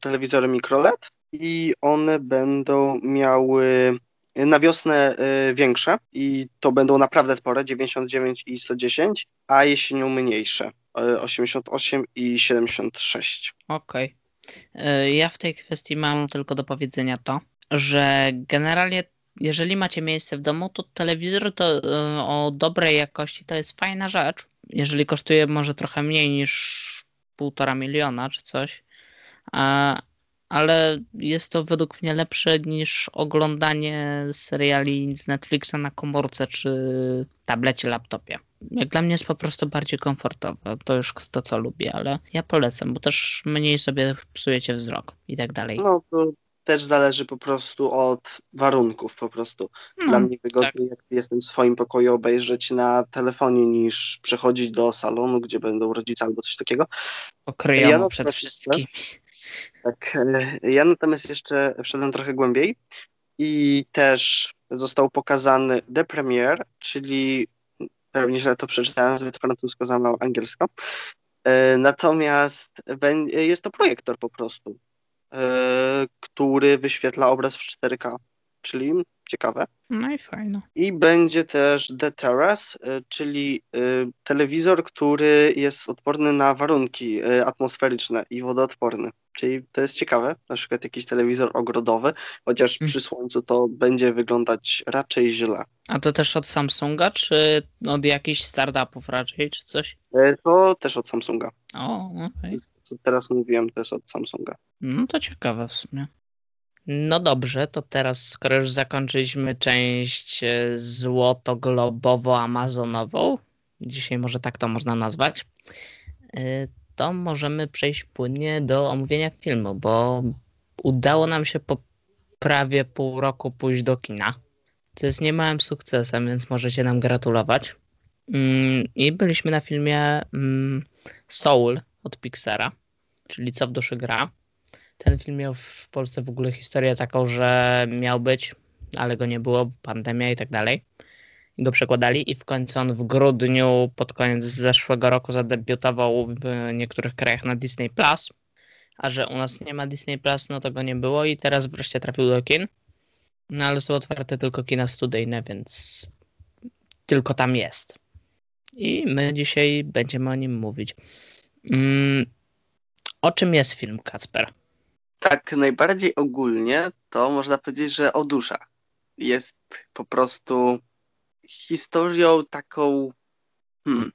telewizory microLED i one będą miały na wiosnę y, większe i to będą naprawdę spore, 99 i 110, a jesienią mniejsze, 88 y, i 76. Okej. Okay. Ja w tej kwestii mam tylko do powiedzenia to, że generalnie jeżeli macie miejsce w domu, to telewizor to y, o dobrej jakości to jest fajna rzecz. Jeżeli kosztuje może trochę mniej niż półtora miliona czy coś, ale jest to według mnie lepsze niż oglądanie seriali z Netflixa na komórce czy tablecie, laptopie. Jak dla mnie jest po prostu bardziej komfortowe. To już kto co lubi, ale ja polecam, bo też mniej sobie psujecie wzrok i tak dalej. No to też zależy po prostu od warunków po prostu. No, Dla mnie wygodniej, tak. jak jestem w swoim pokoju, obejrzeć na telefonie, niż przechodzić do salonu, gdzie będą rodzice albo coś takiego. Okryjono Ja przed wszystkimi. Tak, e, ja natomiast jeszcze wszedłem trochę głębiej i też został pokazany The Premiere, czyli pewnie źle to przeczytałem, zbyt francusko za mało angielsko. E, Natomiast jest to projektor po prostu, e, który wyświetla obraz w 4K, czyli ciekawe. No i fajno. I będzie też The Terrace, czyli telewizor, który jest odporny na warunki atmosferyczne i wodoodporny. Czyli to jest ciekawe, na przykład jakiś telewizor ogrodowy, chociaż Mm. przy słońcu to będzie wyglądać raczej źle. A to też od Samsunga, czy od jakichś startupów raczej, czy coś? Y, To też od Samsunga. O, okej. Co teraz mówiłem, to jest od Samsunga. No to ciekawe w sumie. No dobrze, to teraz, skoro już zakończyliśmy część e, złoto-globowo-amazonową, dzisiaj może tak to można nazwać, e, to możemy przejść płynnie do omówienia filmu, bo udało nam się po prawie pół roku pójść do kina. Co jest niemałym sukcesem, więc możecie nam gratulować. Mm, I byliśmy na filmie mm, Soul od Pixara, czyli Co w duszy gra. Ten film miał w Polsce w ogóle historię taką, że miał być, ale go nie było, pandemia i tak dalej. I go przekładali i w końcu on w grudniu, pod koniec zeszłego roku zadebiutował w niektórych krajach na Disney+. Plus. A że u nas nie ma Disney+, Plus, no to go nie było i teraz wreszcie trafił do kin. No ale są otwarte tylko kina studyjne, więc tylko tam jest. I my dzisiaj będziemy o nim mówić. Mm, o czym jest film, Kacper? Tak, najbardziej ogólnie to można powiedzieć, że o dusza. Jest po prostu historią taką. Hmm,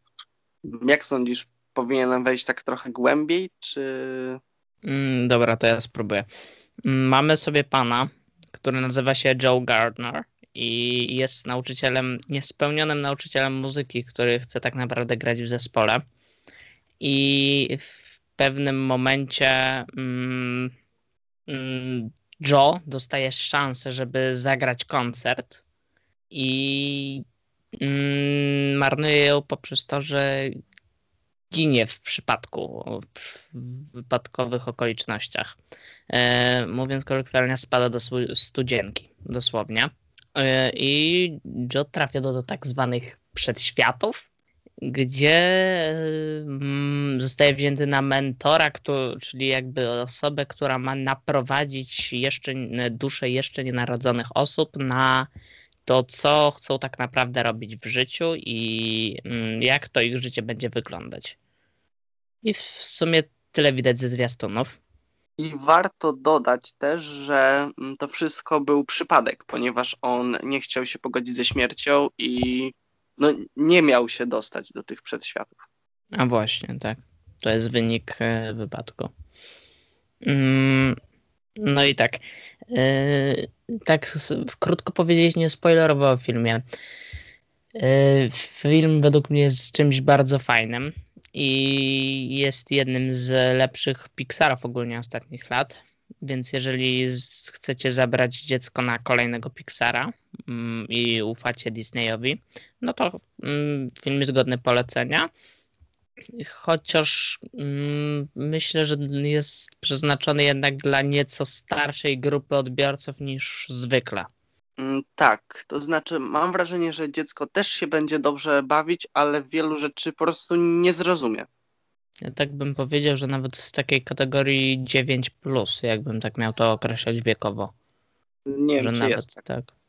jak sądzisz, powinienem wejść tak trochę głębiej, czy. Mm, dobra, to ja spróbuję. Mm, Mamy sobie pana, który nazywa się Joe Gardner i jest nauczycielem, niespełnionym nauczycielem muzyki, który chce tak naprawdę grać w zespole. I w pewnym momencie mm, mm, Joe dostaje szansę, żeby zagrać koncert i mm, marnuje ją poprzez to, że ginie w przypadku, w wypadkowych okolicznościach. E, mówiąc kolokwialnie, spada do studzienki, dosłownie. E, I Joe trafia do, do tak zwanych przedświatów, gdzie mm, zostaje wzięty na mentora, czyli jakby osobę, która ma naprowadzić jeszcze dusze jeszcze nienarodzonych osób na to, co chcą tak naprawdę robić w życiu i mm, jak to ich życie będzie wyglądać. I w sumie tyle widać ze zwiastunów. I warto dodać też, że mm, to wszystko był przypadek, ponieważ on nie chciał się pogodzić ze śmiercią i no, nie miał się dostać do tych przedświatów. A właśnie, tak. To jest wynik e, wypadku. Mm, No i tak. e, Tak, krótko powiedzieć, nie spoilerowo o filmie. E, Film według mnie jest czymś bardzo fajnym i jest jednym z lepszych Pixarów ogólnie ostatnich lat. Więc jeżeli chcecie zabrać dziecko na kolejnego Pixara mm, i ufacie Disneyowi, no to mm, film jest godny polecenia. Chociaż mm, myślę, że jest przeznaczony jednak dla nieco starszej grupy odbiorców niż zwykle. Mm, Tak, to znaczy mam wrażenie, że dziecko też się będzie dobrze bawić, ale wielu rzeczy po prostu nie zrozumie. Ja tak bym powiedział, że nawet z takiej kategorii 9, jakbym tak miał to określać wiekowo. Nie że wiem, czy nawet jest tak.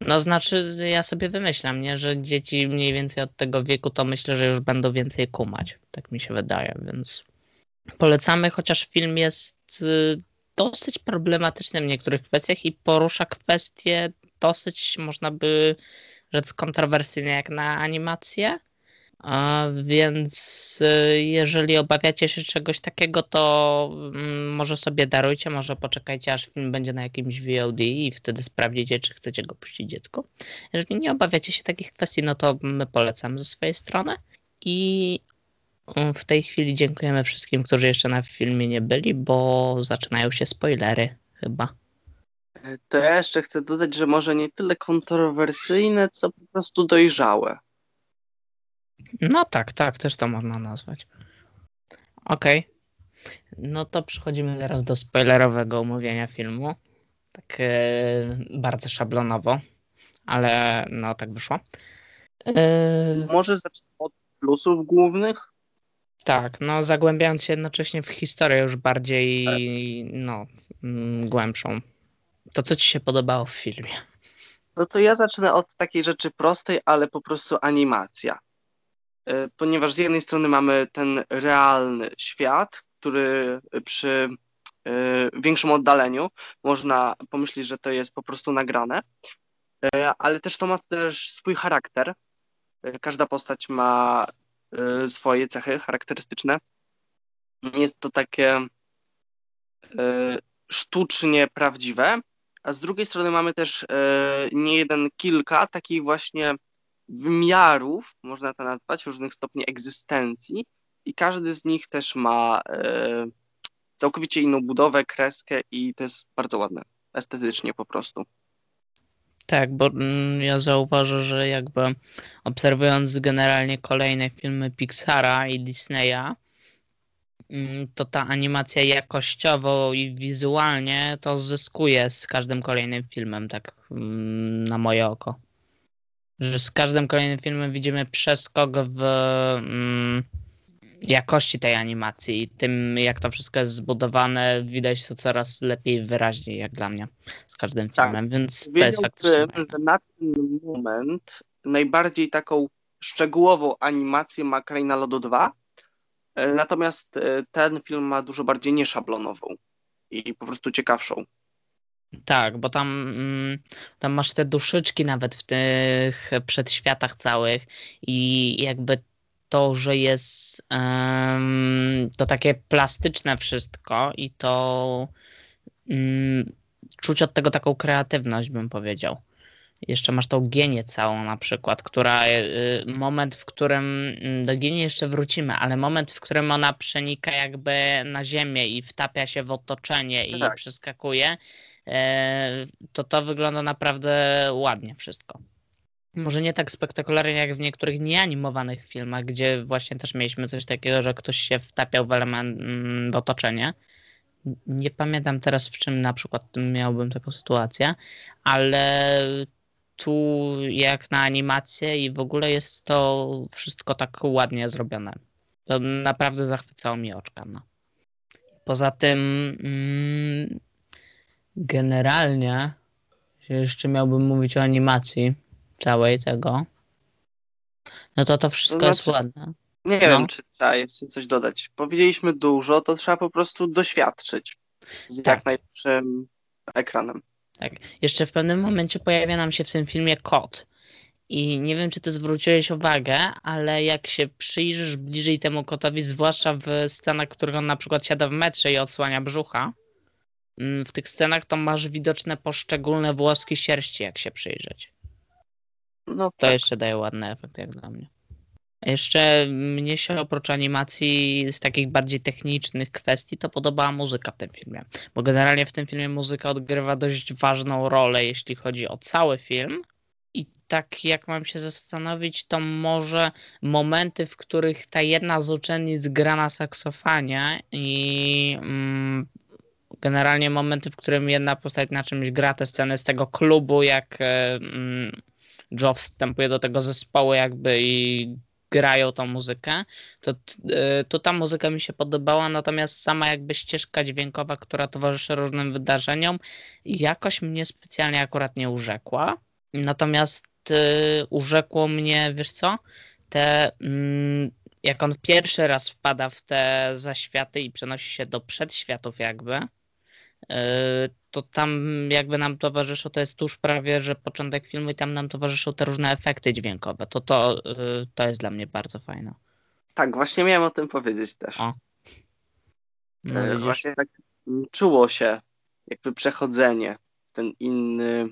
No znaczy, ja sobie wymyślam, nie, że dzieci mniej więcej od tego wieku to myślę, że już będą więcej kumać. Tak mi się wydaje, więc polecamy, chociaż film jest y, dosyć problematyczny w niektórych kwestiach i porusza kwestie dosyć, można by rzec, kontrowersyjne jak na animację. A więc y, jeżeli obawiacie się czegoś takiego, to mm, może sobie darujcie, może poczekajcie, aż film będzie na jakimś VOD i wtedy sprawdzicie, czy chcecie go puścić dziecku. Jeżeli nie obawiacie się takich kwestii, no to my polecam ze swojej strony. I mm, w tej chwili dziękujemy wszystkim, którzy jeszcze na filmie nie byli, bo zaczynają się spoilery chyba. To ja jeszcze chcę dodać, że może nie tyle kontrowersyjne, co po prostu dojrzałe. No tak, tak, też to można nazwać. Okej. Okay. No to przechodzimy teraz do spoilerowego omówienia filmu. Tak e, bardzo szablonowo, ale no tak wyszło. E... Może zacznę od plusów głównych? Tak, no zagłębiając się jednocześnie w historię już bardziej tak. no, mm, głębszą. To co ci się podobało w filmie? No to ja zacznę od takiej rzeczy prostej, ale po prostu animacja. E, ponieważ z jednej strony mamy ten realny świat, który przy e, większym oddaleniu można pomyśleć, że to jest po prostu nagrane, e, ale też to ma też swój charakter. Każda postać ma swoje cechy charakterystyczne. Jest to takie sztucznie prawdziwe, a z drugiej strony mamy też nie jeden, kilka takich właśnie wymiarów, można to nazwać, różnych stopni egzystencji i każdy z nich też ma e, całkowicie inną budowę, kreskę i to jest bardzo ładne, estetycznie po prostu. Tak, bo mm, ja zauważę, że jakby obserwując generalnie kolejne filmy Pixara i Disneya, mm, to ta animacja jakościowo i wizualnie to zyskuje z każdym kolejnym filmem, tak mm, na moje oko że z każdym kolejnym filmem widzimy przeskok w mm, jakości tej animacji i tym, jak to wszystko jest zbudowane, widać to coraz lepiej wyraźniej, jak dla mnie, z każdym tak. filmem, tak. więc to jest faktycznie... że na ten moment najbardziej taką szczegółową animację ma Kraina Lodu 2, e, natomiast e, ten film ma dużo bardziej nieszablonową i po prostu ciekawszą. Tak, bo tam, mm, tam masz te duszyczki nawet w tych przedświatach całych i jakby to, że jest um, to takie plastyczne wszystko i to um, czuć od tego taką kreatywność, bym powiedział. Jeszcze masz tą gienię całą na przykład, która y, moment, w którym mm, do gieni jeszcze wrócimy, ale moment, w którym ona przenika jakby na ziemię i wtapia się w otoczenie i tak. przeskakuje, to to wygląda naprawdę ładnie wszystko. Może nie tak spektakularnie jak w niektórych nieanimowanych filmach, gdzie właśnie też mieliśmy coś takiego, że ktoś się wtapiał w element mm, w otoczenie. Nie pamiętam teraz w czym na przykład miałbym taką sytuację, ale tu jak na animację i w ogóle jest to wszystko tak ładnie zrobione. To naprawdę zachwycało mi oczka. No. Poza tym mm, Generalnie, jeszcze miałbym mówić o animacji całej tego, no to to wszystko znaczy, jest ładne. Nie no. wiem, czy trzeba jeszcze coś dodać. Powiedzieliśmy dużo, to trzeba po prostu doświadczyć z tak. jak najlepszym ekranem. Tak. Jeszcze w pewnym momencie pojawia nam się w tym filmie kot. I nie wiem, czy ty zwróciłeś uwagę, ale jak się przyjrzysz bliżej temu kotowi, zwłaszcza w scenach, w których on na przykład siada w metrze i odsłania brzucha, w tych scenach to masz widoczne poszczególne włoski sierści, jak się przyjrzeć. No to tak. jeszcze daje ładny efekt, jak dla mnie. Jeszcze mnie się oprócz animacji z takich bardziej technicznych kwestii to podobała muzyka w tym filmie. Bo generalnie w tym filmie muzyka odgrywa dość ważną rolę, jeśli chodzi o cały film. I tak jak mam się zastanowić, to może momenty, w których ta jedna z uczennic gra na saksofanie i mm, generalnie momenty, w którym jedna postać na czymś gra, te sceny z tego klubu, jak e, mm, Joe wstępuje do tego zespołu jakby i grają tą muzykę, to, e, to ta muzyka mi się podobała, natomiast sama jakby ścieżka dźwiękowa, która towarzyszy różnym wydarzeniom, jakoś mnie specjalnie akurat nie urzekła. Natomiast y, urzekło mnie, wiesz co, te mm, jak on pierwszy raz wpada w te zaświaty i przenosi się do przedświatów jakby, E, to tam jakby nam towarzyszą, to jest tuż prawie, że początek filmu i tam nam towarzyszą te różne efekty dźwiękowe. To to, y, to jest dla mnie bardzo fajne. Tak, właśnie miałem o tym powiedzieć też. O. No, E, właśnie tak czuło się jakby przechodzenie, ten inny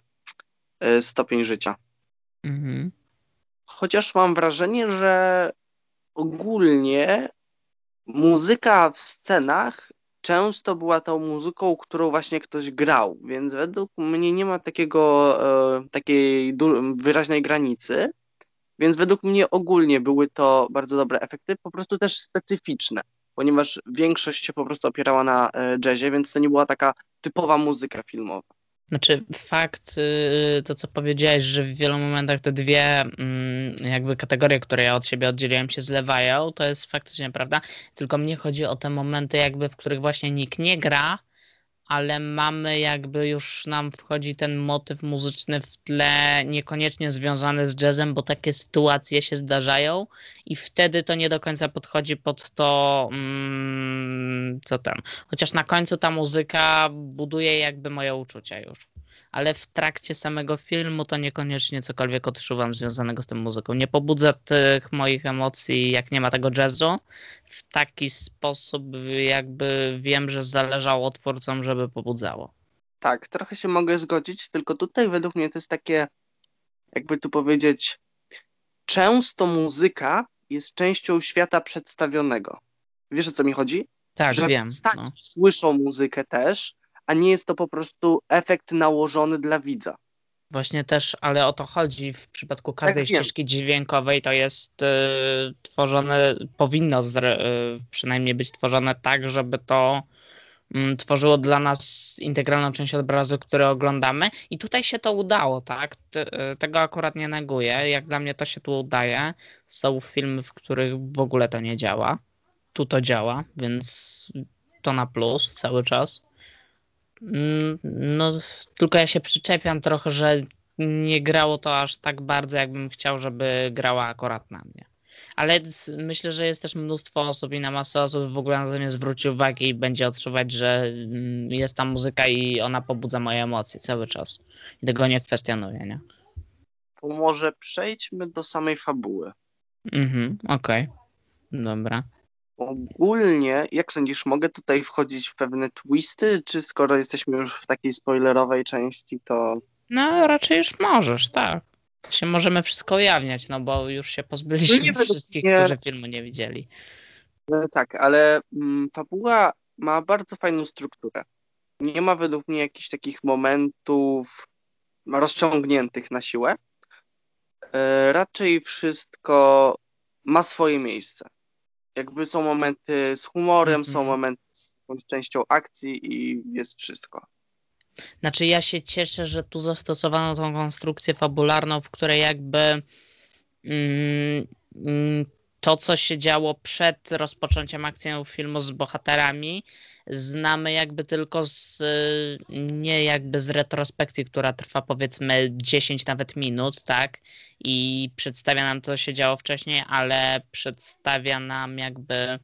e, stopień życia. Mhm. Chociaż mam wrażenie, że ogólnie muzyka w scenach często była tą muzyką, którą właśnie ktoś grał, więc według mnie nie ma takiego, e, takiej wyraźnej granicy, więc według mnie ogólnie były to bardzo dobre efekty, po prostu też specyficzne, ponieważ większość się po prostu opierała na e, jazzie, więc to nie była taka typowa muzyka filmowa. Znaczy, fakt, y, to co powiedziałeś, że w wielu momentach te dwie mm, jakby kategorie, które ja od siebie oddzieliłem, się zlewają, to jest faktycznie prawda. Tylko mnie chodzi o te momenty, jakby, w których właśnie nikt nie gra, ale mamy jakby już nam wchodzi ten motyw muzyczny w tle, niekoniecznie związany z jazzem, bo takie sytuacje się zdarzają i wtedy to nie do końca podchodzi pod to, mm, co tam. Chociaż na końcu ta muzyka buduje jakby moje uczucia już. Ale w trakcie samego filmu to niekoniecznie cokolwiek odczuwam związanego z tą muzyką. Nie pobudza tych moich emocji, jak nie ma tego jazzu. W taki sposób jakby wiem, że zależało twórcom, żeby pobudzało. Tak, trochę się mogę zgodzić, tylko tutaj według mnie to jest takie, jakby tu powiedzieć, często muzyka jest częścią świata przedstawionego. Wiesz o co mi chodzi? Tak, że wiem. postaci No. słyszą muzykę też, a nie jest to po prostu efekt nałożony dla widza. Właśnie też, ale o to chodzi w przypadku każdej Tak, wiem. ścieżki dźwiękowej, to jest y, tworzone, powinno zre, y, przynajmniej być tworzone tak, żeby to mm, tworzyło dla nas integralną część obrazu, który oglądamy. I tutaj się to udało, tak? Te- y, Tego akurat nie neguję. Jak dla mnie to się tu udaje. Są filmy, w których w ogóle to nie działa. Tu to działa, więc to na plus cały czas. Mm, No, tylko ja się przyczepiam trochę, że nie grało to aż tak bardzo, jakbym chciał, żeby grała akurat na mnie. Ale myślę, że jest też mnóstwo osób i na masę osób w ogóle na to nie zwróci uwagi i będzie odczuwać, że mm, jest tam muzyka i ona pobudza moje emocje cały czas. I tego nie kwestionuję, nie? To może przejdźmy do samej fabuły. Mhm, okej. Dobra. Ogólnie, jak sądzisz, mogę tutaj wchodzić w pewne twisty, czy skoro jesteśmy już w takiej spoilerowej części, to No, raczej już możesz, tak. To się możemy wszystko ujawniać, no bo już się pozbyliśmy No nie, wszystkich, mnie- którzy filmu nie widzieli. E, Tak, ale mm, fabuła ma bardzo fajną strukturę. Nie ma według mnie jakichś takich momentów rozciągniętych na siłę. E, Raczej wszystko ma swoje miejsce. Jakby są momenty z humorem, są Mhm. momenty z jakąś częścią akcji i jest wszystko. Znaczy ja się cieszę, że tu zastosowano tą konstrukcję fabularną, w której jakby mm, mm, to, co się działo przed rozpoczęciem akcji filmu z bohaterami, znamy jakby tylko z nie jakby z retrospekcji, która trwa powiedzmy 10 nawet minut, tak? I przedstawia nam to, co się działo wcześniej, ale przedstawia nam jakby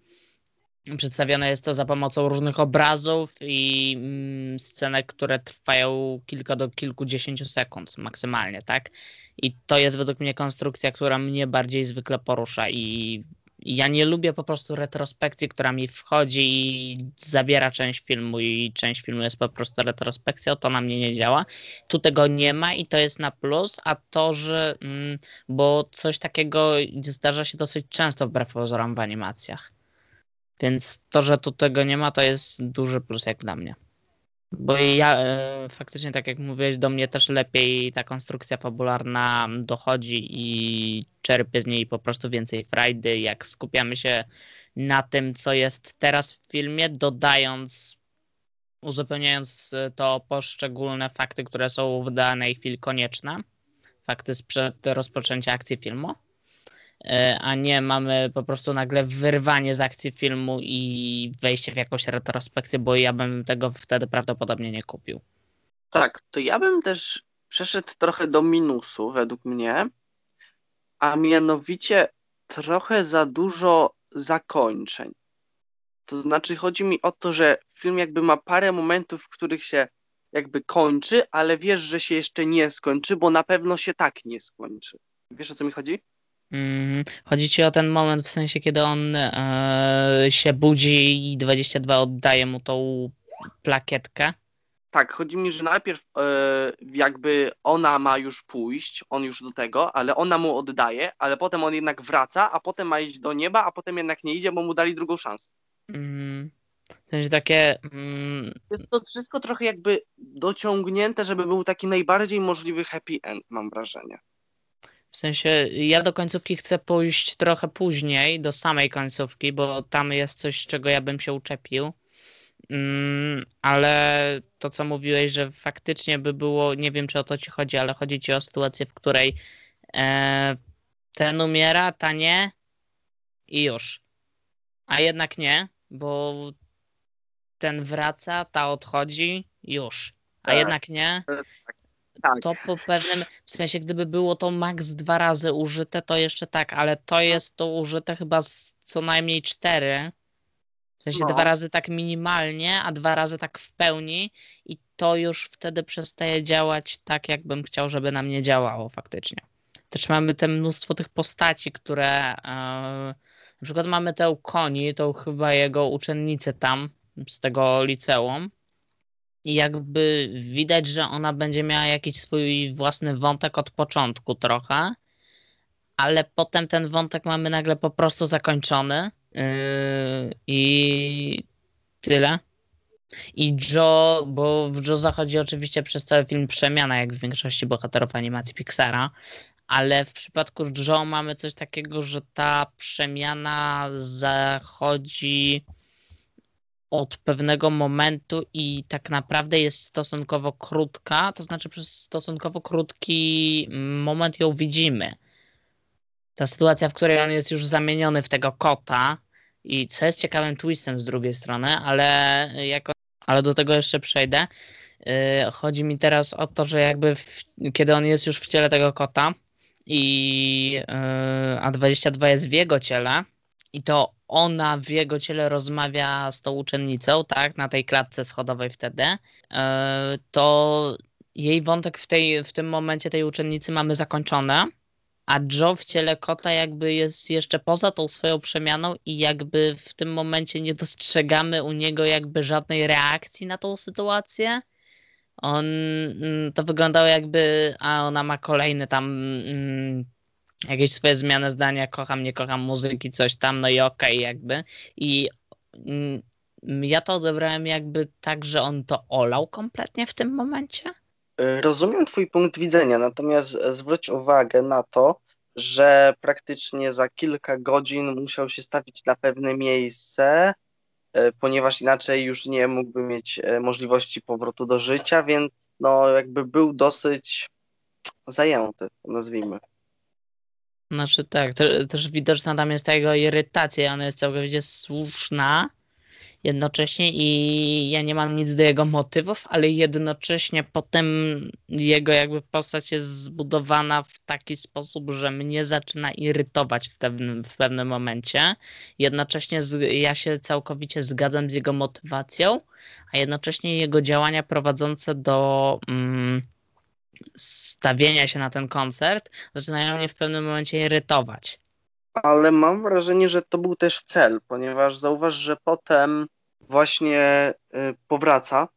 Przedstawione jest to za pomocą różnych obrazów i mm, scenek, które trwają kilka do kilkudziesięciu sekund maksymalnie, tak? I to jest według mnie konstrukcja, która mnie bardziej zwykle porusza i ja nie lubię po prostu retrospekcji, która mi wchodzi i zabiera część filmu i część filmu jest po prostu retrospekcją, to na mnie nie działa. Tu tego nie ma i to jest na plus, a to, że mm, bo coś takiego zdarza się dosyć często wbrew pozorom w animacjach. Więc to, że tu tego nie ma, to jest duży plus jak dla mnie. Bo ja e, faktycznie, tak jak mówiłeś, do mnie też lepiej ta konstrukcja fabularna dochodzi i czerpię z niej po prostu więcej frajdy, jak skupiamy się na tym, co jest teraz w filmie, dodając, uzupełniając e, to poszczególne fakty, które są w danej chwili konieczne. Fakty sprzed rozpoczęcia akcji filmu a nie mamy po prostu nagle wyrwanie z akcji filmu i wejście w jakąś retrospekcję, bo ja bym tego wtedy prawdopodobnie nie kupił. Tak, to ja bym też przeszedł trochę do minusu, według mnie, a mianowicie trochę za dużo zakończeń. To znaczy, chodzi mi o to, że film jakby ma parę momentów, w których się jakby kończy, ale wiesz, że się jeszcze nie skończy, bo na pewno się tak nie skończy. Wiesz o co mi chodzi? Mm, chodzi ci o ten moment w sensie, kiedy on e, się budzi i 22 oddaje mu tą plakietkę. Tak, chodzi mi, że najpierw e, jakby ona ma już pójść, on już do tego, ale ona mu oddaje, ale potem on jednak wraca, a potem ma iść do nieba, a potem jednak nie idzie, bo mu dali drugą szansę. Mm, w sensie takie. Mm, Jest to wszystko trochę jakby dociągnięte, żeby był taki najbardziej możliwy happy end, mam wrażenie. W sensie, ja do końcówki chcę pójść trochę później, do samej końcówki, bo tam jest coś, czego ja bym się uczepił. Mm, ale to, co mówiłeś, że faktycznie by było, nie wiem, czy o to ci chodzi, ale chodzi ci o sytuację, w której e, ten umiera, ta nie i już. A jednak nie, bo ten wraca, ta odchodzi, już. A Tak. jednak nie, Tak, to po pewnym, w sensie gdyby było to max dwa razy użyte, to jeszcze tak, ale to jest to użyte chyba z co najmniej cztery. W sensie No. dwa razy tak minimalnie, a dwa razy tak w pełni i to już wtedy przestaje działać tak, jakbym chciał, żeby na mnie działało faktycznie. Też mamy te mnóstwo tych postaci, które e, na przykład mamy tę koni, tą chyba jego uczennicę tam z tego liceum. I jakby widać, że ona będzie miała jakiś swój własny wątek od początku trochę, ale potem ten wątek mamy nagle po prostu zakończony. Yy, I tyle. I Joe, bo w Joe zachodzi oczywiście przez cały film przemiana, jak w większości bohaterów animacji Pixara, ale w przypadku Joe mamy coś takiego, że ta przemiana zachodzi od pewnego momentu i tak naprawdę jest stosunkowo krótka, to znaczy przez stosunkowo krótki moment ją widzimy. Ta sytuacja, w której on jest już zamieniony w tego kota i co jest ciekawym twistem z drugiej strony, ale jako, ale do tego jeszcze przejdę. Yy, Chodzi mi teraz o to, że jakby w, kiedy on jest już w ciele tego kota i yy, A22 jest w jego ciele i to ona w jego ciele rozmawia z tą uczennicą, tak, na tej klatce schodowej wtedy, yy, to jej wątek w, tej, w tym momencie tej uczennicy mamy zakończony, a Joe w ciele kota jakby jest jeszcze poza tą swoją przemianą i jakby w tym momencie nie dostrzegamy u niego jakby żadnej reakcji na tą sytuację. On mm, to wyglądało jakby, a ona ma kolejny tam mm, jakieś swoje zmiany zdania, kocham, nie kocham muzyki, coś tam, no i okej jakby. I mm, ja to odebrałem jakby tak, że on to olał kompletnie w tym momencie. Y, Rozumiem Twój punkt widzenia, natomiast zwróć uwagę na to, że praktycznie za kilka godzin musiał się stawić na pewne miejsce, y, ponieważ inaczej już nie mógłby mieć y, możliwości powrotu do życia, więc no jakby był dosyć zajęty, nazwijmy. Znaczy tak, te, też widoczna tam jest ta jego irytacja, ona jest całkowicie słuszna jednocześnie i ja nie mam nic do jego motywów, ale jednocześnie potem jego jakby postać jest zbudowana w taki sposób, że mnie zaczyna irytować w pewnym, w pewnym momencie. Jednocześnie z, ja się całkowicie zgadzam z jego motywacją, a jednocześnie jego działania prowadzące do mm, stawienia się na ten koncert zaczynają mnie w pewnym momencie irytować. Ale mam wrażenie, że to był też cel, ponieważ zauważ, że potem właśnie y, powraca,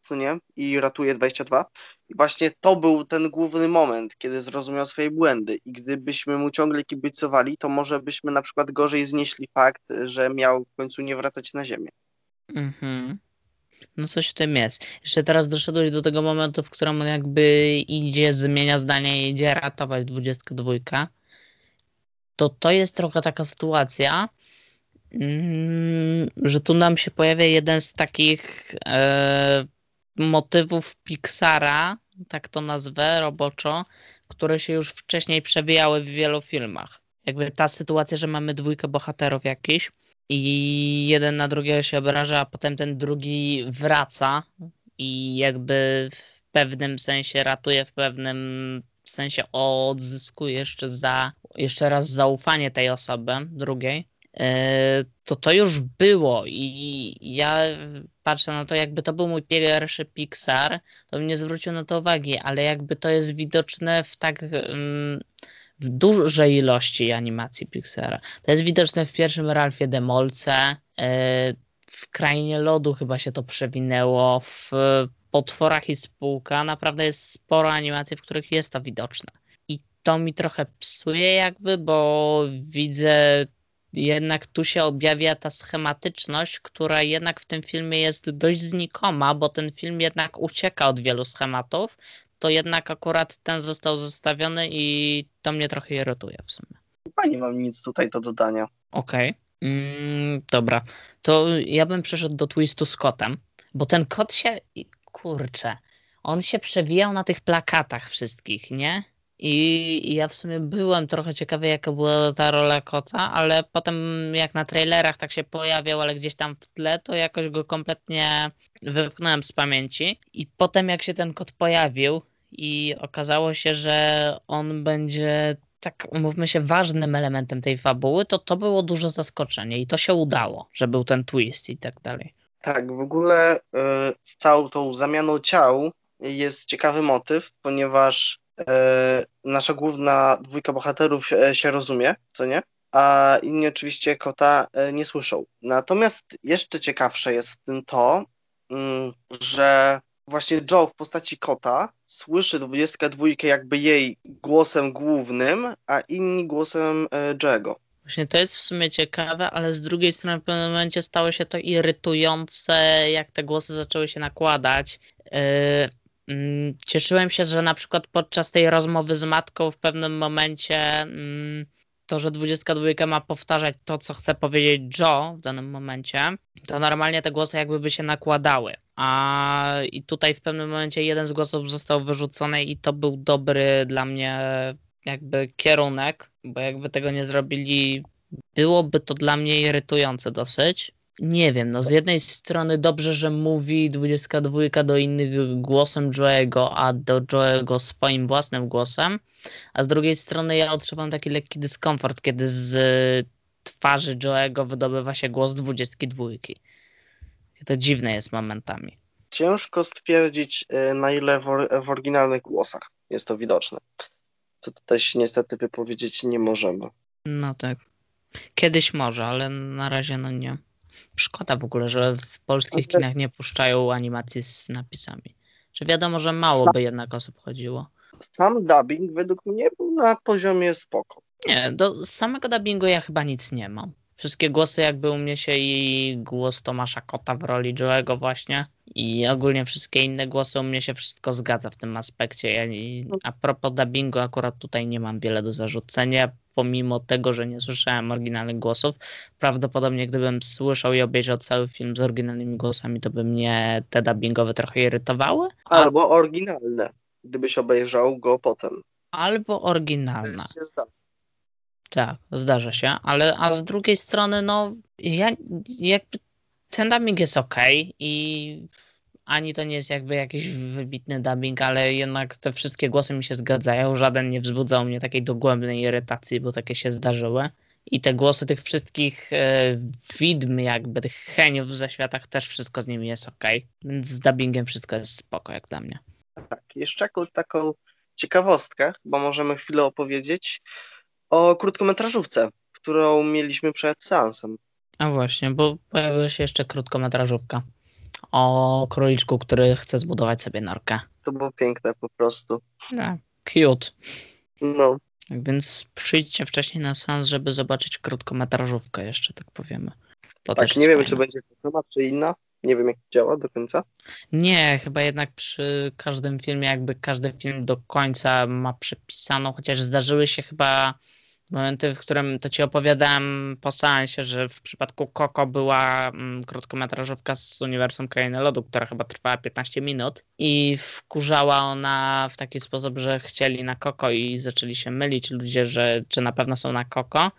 co nie, i ratuje 22. I właśnie to był ten główny moment, kiedy zrozumiał swoje błędy. I gdybyśmy mu ciągle kibicowali, to może byśmy na przykład gorzej znieśli fakt, że miał w końcu nie wracać na ziemię. Mhm. No coś w tym jest. Jeszcze teraz doszedłeś do tego momentu, w którym on jakby idzie, zmienia zdanie i idzie ratować 22. To to jest trochę taka sytuacja, mm, że tu nam się pojawia jeden z takich e, motywów Pixara, tak to nazwę roboczo, które się już wcześniej przewijały w wielu filmach. Jakby ta sytuacja, że mamy dwójkę bohaterów jakiś i jeden na drugiego się obraża, a potem ten drugi wraca i jakby w pewnym sensie ratuje, w pewnym sensie odzyskuje jeszcze za jeszcze raz zaufanie tej osoby drugiej. e, to to już było i ja patrzę na to, jakby to był mój pierwszy Pixar, to bym nie zwrócił na to uwagi, ale jakby to jest widoczne w tak mm, w dużej ilości animacji Pixara. To jest widoczne w pierwszym Ralfie Demolce, e, w Krainie Lodu chyba się to przewinęło, w Potworach i Spółka naprawdę jest sporo animacji, w których jest to widoczne. I to mi trochę psuje jakby, bo widzę jednak tu się objawia ta schematyczność, która jednak w tym filmie jest dość znikoma, bo ten film jednak ucieka od wielu schematów, to jednak akurat ten został zostawiony i to mnie trochę irytuje w sumie. Chyba nie mam nic tutaj do dodania. Okej, okay. mm, dobra. To ja bym przeszedł do twistu z kotem, bo ten kot się, kurczę, on się przewijał na tych plakatach wszystkich, nie? I, ja w sumie byłem trochę ciekawy, jaka była ta rola kota, ale potem jak na trailerach tak się pojawiał, ale gdzieś tam w tle, to jakoś go kompletnie wypchnąłem z pamięci. I potem jak się ten kot pojawił i okazało się, że on będzie tak umówmy się, ważnym elementem tej fabuły, to to było duże zaskoczenie i to się udało, że był ten twist i tak dalej. Tak, w ogóle y, z całą tą zamianą ciał jest ciekawy motyw, ponieważ E, nasza główna dwójka bohaterów się rozumie, co nie? A inni oczywiście kota e, nie słyszą. Natomiast jeszcze ciekawsze jest w tym to, mm, że właśnie Joe w postaci kota słyszy 22 jakby jej głosem głównym, a inni głosem e, Joe'ego. Właśnie to jest w sumie ciekawe, ale z drugiej strony w pewnym momencie stało się to irytujące, jak te głosy zaczęły się nakładać. Mm, cieszyłem się, że na przykład podczas tej rozmowy z matką w pewnym momencie mm, to, że 22 ma powtarzać to, co chce powiedzieć Joe w danym momencie, to normalnie te głosy jakby by się nakładały. A i tutaj w pewnym momencie jeden z głosów został wyrzucony i to był dobry dla mnie jakby kierunek, bo jakby tego nie zrobili, byłoby to dla mnie irytujące dosyć nie wiem, no z jednej strony dobrze, że mówi 22 do innych głosem Joe'ego, a do Joe'ego swoim własnym głosem, a z drugiej strony ja odczuwam taki lekki dyskomfort, kiedy z twarzy Joe'ego wydobywa się głos 22. To dziwne jest momentami. Ciężko stwierdzić, y, na ile w, oryginalnych głosach jest to widoczne. To tutaj się niestety wypowiedzieć nie możemy. No tak. Kiedyś może, ale na razie no nie. Szkoda w ogóle, że w polskich kinach nie puszczają animacji z napisami. Że wiadomo, że mało by jednak osób chodziło. Sam dubbing według mnie był na poziomie spoko. Nie, do samego dubbingu ja chyba nic nie mam. Wszystkie głosy jakby u mnie się i głos Tomasza Kota w roli Joe'ego właśnie i ogólnie wszystkie inne głosy u mnie się wszystko zgadza w tym aspekcie. Ja, a propos dubbingu akurat tutaj nie mam wiele do zarzucenia pomimo tego, że nie słyszałem oryginalnych głosów. Prawdopodobnie gdybym słyszał i obejrzał cały film z oryginalnymi głosami, to by mnie te dubbingowe trochę irytowały. Albo oryginalne, gdybyś obejrzał go potem. Albo oryginalna. Tak, zdarza się, ale a z drugiej strony, no, ja jakby ten dubbing jest ok i ani to nie jest jakby jakiś wybitny dubbing, ale jednak te wszystkie głosy mi się zgadzają. Żaden nie wzbudzał mnie takiej dogłębnej irytacji, bo takie się zdarzyły. I te głosy tych wszystkich e, widm, jakby tych cheniów ze światach, też wszystko z nimi jest ok. Więc z dubbingiem wszystko jest spoko, jak dla mnie. Tak, jeszcze taką, taką ciekawostkę, bo możemy chwilę opowiedzieć o krótkometrażówce, którą mieliśmy przed seansem. A właśnie, bo pojawiła się jeszcze krótkometrażówka o króliczku, który chce zbudować sobie norkę. To było piękne po prostu. Tak, cute. No. Tak więc przyjdźcie wcześniej na sens, żeby zobaczyć krótkometrażówkę jeszcze, tak powiemy. Bo tak, nie wiemy, czy będzie to czy inna. Nie wiem, jak działa do końca. Nie, chyba jednak przy każdym filmie, jakby każdy film do końca ma przepisaną, chociaż zdarzyły się chyba momenty, w którym to ci opowiadałem po seansie, że w przypadku Koko była mm, krótkometrażówka z Uniwersum Krainy Lodu, która chyba trwała 15 minut i wkurzała ona w taki sposób, że chcieli na Koko i zaczęli się mylić ludzie, że czy na pewno są na Koko.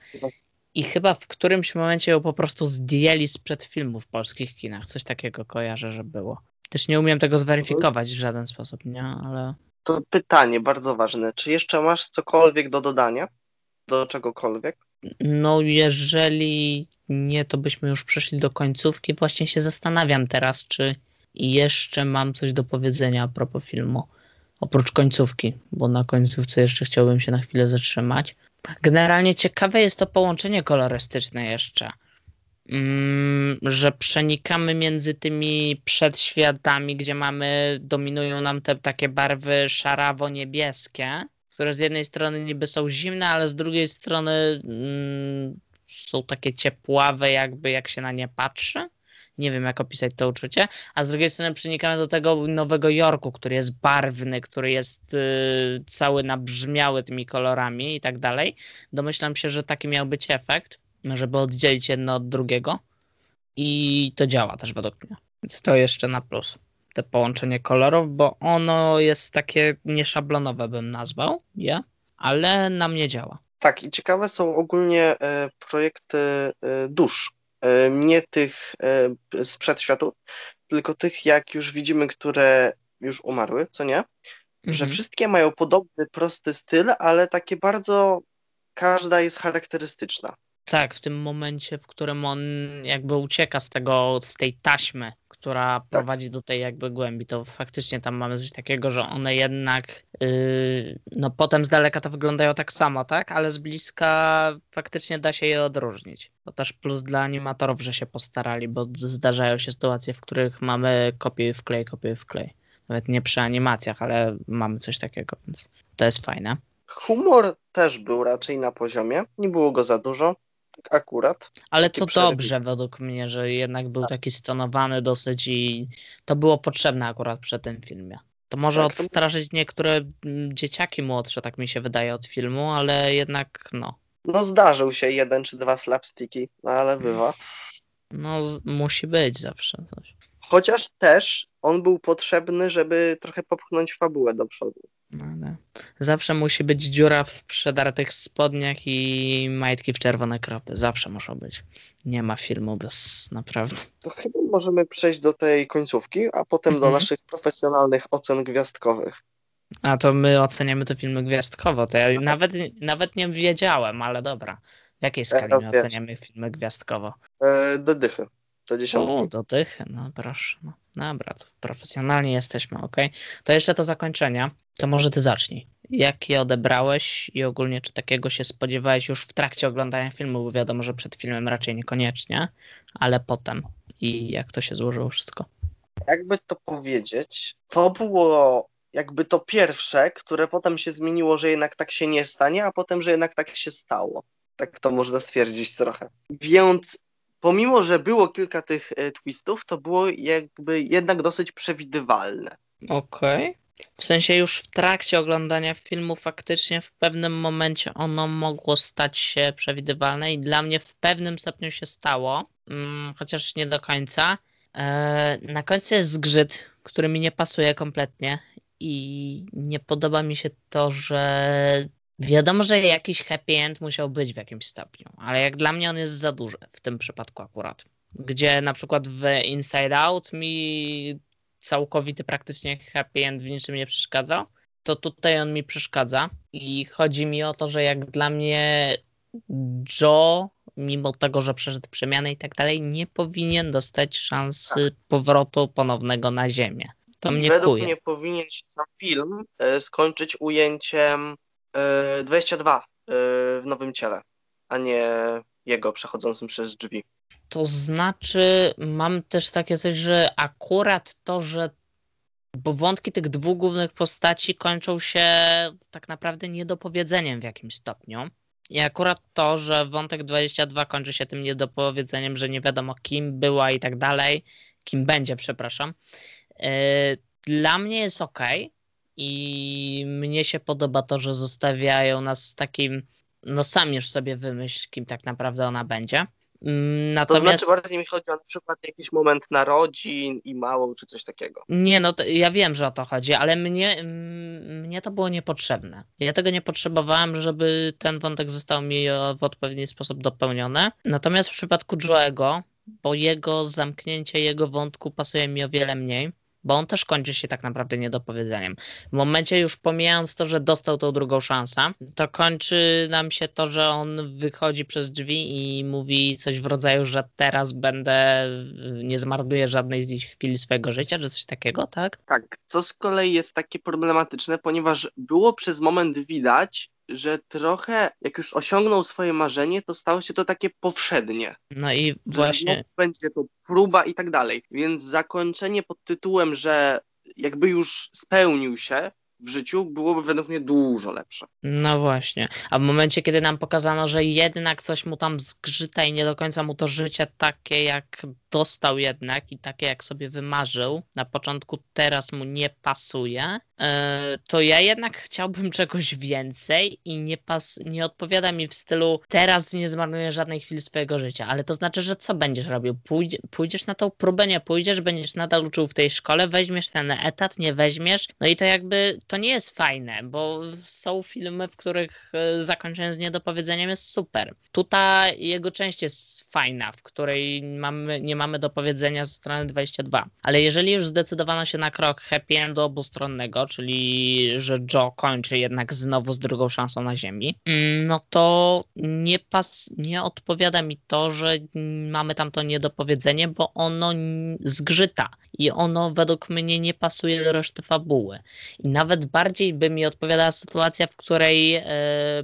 I chyba w którymś momencie ją po prostu zdjęli sprzed filmu w polskich kinach. Coś takiego kojarzę, że było. Też nie umiem tego zweryfikować w żaden sposób, nie? Ale... To pytanie bardzo ważne. Czy jeszcze masz cokolwiek do dodania? Do czegokolwiek? No, jeżeli nie, to byśmy już przeszli do końcówki. Właśnie się zastanawiam teraz, czy jeszcze mam coś do powiedzenia a propos filmu. Oprócz końcówki, bo na końcówce jeszcze chciałbym się na chwilę zatrzymać. Generalnie ciekawe jest to połączenie kolorystyczne jeszcze. Mm, że przenikamy między tymi przedświatami, gdzie mamy, dominują nam te takie barwy szarawo-niebieskie, które z jednej strony niby są zimne, ale z drugiej strony mm, są takie ciepławe, jakby jak się na nie patrzy. Nie wiem, jak opisać to uczucie. A z drugiej strony przenikamy do tego Nowego Jorku, który jest barwny, który jest y, cały nabrzmiały tymi kolorami i tak dalej. Domyślam się, że taki miał być efekt, żeby oddzielić jedno od drugiego. I to działa też według mnie. Więc to jeszcze na plus. Te połączenie kolorów, bo ono jest takie nieszablonowe, bym nazwał, je, ale na mnie działa. Tak, i ciekawe są ogólnie e, projekty e, dusz. E, nie tych e, sprzed światów, tylko tych, jak już widzimy, które już umarły, co nie? Że Mhm. wszystkie mają podobny, prosty styl, ale takie bardzo. Każda jest charakterystyczna. Tak, w tym momencie, w którym on jakby ucieka z tego, z tej taśmy, która prowadzi do tej jakby głębi, to faktycznie tam mamy coś takiego, że one jednak, yy, no potem z daleka to wyglądają tak samo, tak? Ale z bliska faktycznie da się je odróżnić. To też plus dla animatorów, że się postarali, bo zdarzają się sytuacje, w których mamy kopiuj w klej, kopiuj w klej. Nawet nie przy animacjach, ale mamy coś takiego, więc to jest fajne. Humor też był raczej na poziomie. Nie było go za dużo. Tak akurat. Ale to dobrze według mnie, że jednak był taki stonowany dosyć i to było potrzebne akurat przy tym filmie. To może Tak, to- odstraszyć niektóre mm, dzieciaki młodsze, tak mi się wydaje, od filmu, ale jednak no, No zdarzył się jeden czy dwa slapsticki, no ale bywa. no musi być zawsze coś. Chociaż też on był potrzebny, żeby trochę popchnąć fabułę do przodu. No, ale zawsze musi być dziura w przedartych spodniach i majtki w czerwone kropy. Zawsze muszą być. Nie ma filmu bez naprawdę. To chyba możemy przejść do tej końcówki, a potem do Mhm. naszych profesjonalnych ocen gwiazdkowych. A to my oceniamy te filmy gwiazdkowo. To ja nawet, nawet nie wiedziałem, ale dobra. W jakiej skali my oceniamy filmy gwiazdkowo? E, do dychy, do dziesiątki. O, do tych? No proszę. No, dobra, to profesjonalni jesteśmy, ok. To jeszcze to zakończenie. To może ty zacznij. Jak je odebrałeś i ogólnie czy takiego się spodziewałeś już w trakcie oglądania filmu, bo wiadomo, że przed filmem raczej niekoniecznie, ale potem. I jak to się złożyło wszystko? Jakby to powiedzieć, to było jakby to pierwsze, które potem się zmieniło, że jednak tak się nie stanie, a potem, że jednak tak się stało. Tak to można stwierdzić trochę. Więc pomimo, że było kilka tych e, twistów, to było jakby jednak dosyć przewidywalne. Okej. W sensie już w trakcie oglądania filmu faktycznie w pewnym momencie ono mogło stać się przewidywalne i dla mnie w pewnym stopniu się stało, mm, chociaż nie do końca. E, na końcu jest zgrzyt, który mi nie pasuje kompletnie i nie podoba mi się to, że wiadomo, że jakiś happy end musiał być w jakimś stopniu, ale jak dla mnie on jest za duży w tym przypadku akurat. Gdzie na przykład w Inside Out mi całkowity praktycznie happy end w niczym nie przeszkadzał, to tutaj on mi przeszkadza i chodzi mi o to, że jak dla mnie Joe, mimo tego, że przeszedł przemianę i tak dalej, nie powinien dostać szansy powrotu ponownego na ziemię. To mnie Według kuje. mnie powinien się sam film e, skończyć ujęciem e, 22 e, w nowym ciele, a nie jego przechodzącym przez drzwi. To znaczy, mam też takie coś, że akurat to, że bo wątki tych dwóch głównych postaci kończą się tak naprawdę niedopowiedzeniem w jakimś stopniu. I akurat to, że wątek 22 kończy się tym niedopowiedzeniem, że nie wiadomo kim była i tak dalej, kim będzie, przepraszam, yy, dla mnie jest ok. I mnie się podoba to, że zostawiają nas z takim, no sam już sobie wymyśl, kim tak naprawdę ona będzie. Mm, To Natomiast znaczy bardziej mi chodzi o na przykład jakiś moment narodzin i małą czy coś takiego. nie, no ja wiem, że o to chodzi, ale mnie, mm, mnie to było niepotrzebne. Ja tego nie potrzebowałem, żeby ten wątek został mi w odpowiedni sposób dopełniony. Natomiast w przypadku Joego, bo jego zamknięcie jego wątku pasuje mi o wiele mniej, bo on też kończy się tak naprawdę niedopowiedzeniem. W momencie już pomijając to, że dostał tą drugą szansę, to kończy nam się to, że on wychodzi przez drzwi i mówi coś w rodzaju, że teraz będę, nie zmarnuję żadnej z nich chwili swojego życia, czy coś takiego, tak? Tak, co z kolei jest takie problematyczne, ponieważ było przez moment widać, że trochę jak już osiągnął swoje marzenie, to stało się to takie powszednie. No i właśnie. będzie to próba i tak dalej. Więc zakończenie pod tytułem, że jakby już spełnił się w życiu, byłoby według mnie dużo lepsze. No właśnie. A w momencie, kiedy nam pokazano, że jednak coś mu tam zgrzyta i nie do końca mu to życie takie, jak dostał jednak i takie, jak sobie wymarzył, na początku teraz mu nie pasuje, e, to ja jednak chciałbym czegoś więcej i nie, pas, nie odpowiada mi w stylu teraz nie zmarnuję żadnej chwili swojego życia. Ale to znaczy, że co będziesz robił? Pójdzie, pójdziesz na tą próbę, nie pójdziesz, będziesz nadal uczył w tej szkole, weźmiesz ten etat, nie weźmiesz. No i to jakby to nie jest fajne, bo są filmy, w których e, zakończenie z niedopowiedzeniem jest super. Tutaj jego część jest fajna, w której mamy, nie mamy dopowiedzenia ze strony 22. Ale jeżeli już zdecydowano się na krok happy endu obustronnego, czyli że Joe kończy jednak znowu z drugą szansą na ziemi, mm, no to nie, pas, nie odpowiada mi to, że mamy tam to niedopowiedzenie, bo ono zgrzyta i ono według mnie nie pasuje do reszty fabuły. I nawet bardziej by mi odpowiadała sytuacja, w której e,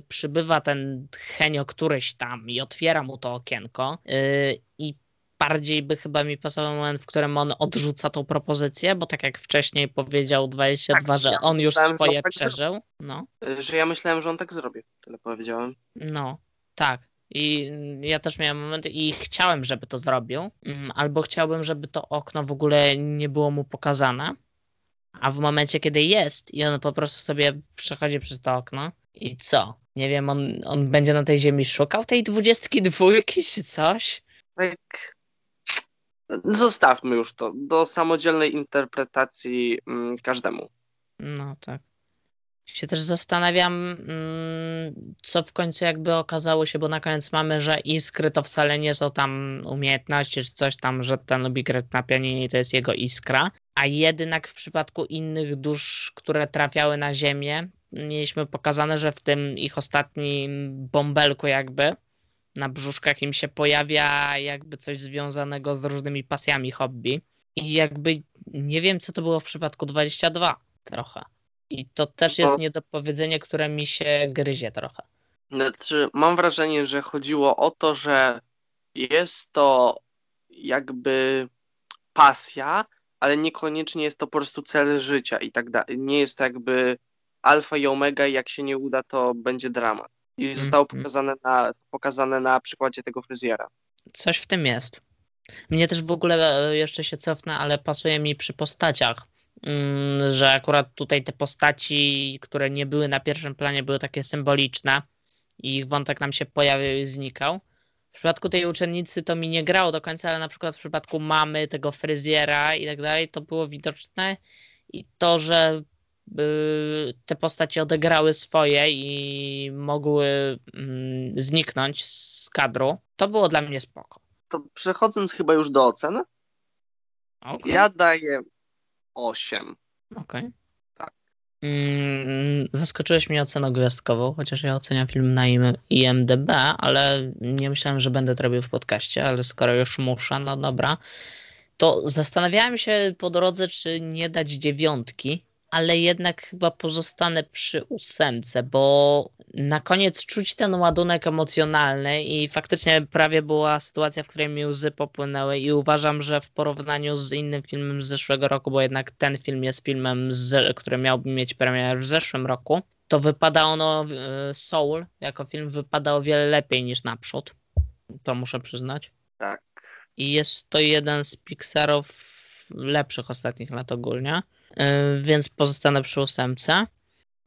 przybywa ten Henio któryś tam i otwiera mu to okienko e, i bardziej by chyba mi pasował moment, w którym on odrzuca tą propozycję, bo tak jak wcześniej powiedział 22, Tak, że ja on już myślałem, swoje tak przeżył. No, Że ja myślałem, że on tak zrobi. Tyle powiedziałem. no, tak. I ja też miałem moment i chciałem, żeby to zrobił, mm, albo chciałbym, żeby to okno w ogóle nie było mu pokazane. A w momencie, kiedy jest i on po prostu sobie przechodzi przez to okno i co? Nie wiem, on, on będzie na tej ziemi szukał tej dwudziestki dwójki czy coś? Tak. Zostawmy już to do samodzielnej interpretacji mm, każdemu. No tak. Się też zastanawiam, mm, co w końcu jakby okazało się, bo na koniec mamy, że iskry to wcale nie są tam umiejętności, czy coś tam, że ten lubi grać na pianinie to jest jego iskra. A jednak w przypadku innych dusz, które trafiały na ziemię, mieliśmy pokazane, że w tym ich ostatnim bąbelku jakby na brzuszkach im się pojawia jakby coś związanego z różnymi pasjami hobby. I jakby nie wiem, co to było w przypadku 22 trochę. I to też jest niedopowiedzenie, które mi się gryzie trochę. Znaczy, mam wrażenie, że chodziło o to, że jest to jakby pasja, ale niekoniecznie jest to po prostu cel życia i tak dalej. Nie jest to jakby alfa i omega i jak się nie uda, to będzie dramat. I zostało Mhm. pokazane na, pokazane na przykładzie tego fryzjera. Coś w tym jest. Mnie też w ogóle e, jeszcze się cofnę, ale pasuje mi przy postaciach, że akurat tutaj te postaci, które nie były na pierwszym planie, były takie symboliczne i ich wątek nam się pojawiał i znikał. W przypadku tej uczennicy to mi nie grało do końca, ale na przykład w przypadku mamy, tego fryzjera i tak dalej, to było widoczne i to, że y, te postacie odegrały swoje i mogły mm, zniknąć z kadru, to było dla mnie spoko. To przechodząc chyba już do ocen, Okej. ja daję 8. Okej. Tak. Mm, zaskoczyłeś mnie oceną gwiazdkową, chociaż ja oceniam film na IM- IMDB, ale nie myślałem, że będę to robił w podcaście, ale skoro już muszę, no dobra. To zastanawiałem się po drodze, czy nie dać dziewiątki, ale jednak chyba pozostanę przy ósemce, bo na koniec czuć ten ładunek emocjonalny i faktycznie prawie była sytuacja, w której mi łzy popłynęły i uważam, że w porównaniu z innym filmem z zeszłego roku, bo jednak ten film jest filmem, z, który miałby mieć premierę w zeszłym roku, to wypada ono, e, Soul jako film wypada o wiele lepiej niż naprzód. To muszę przyznać. Tak. I jest to jeden z Pixarów lepszych ostatnich lat ogólnie, więc pozostanę przy ósemce.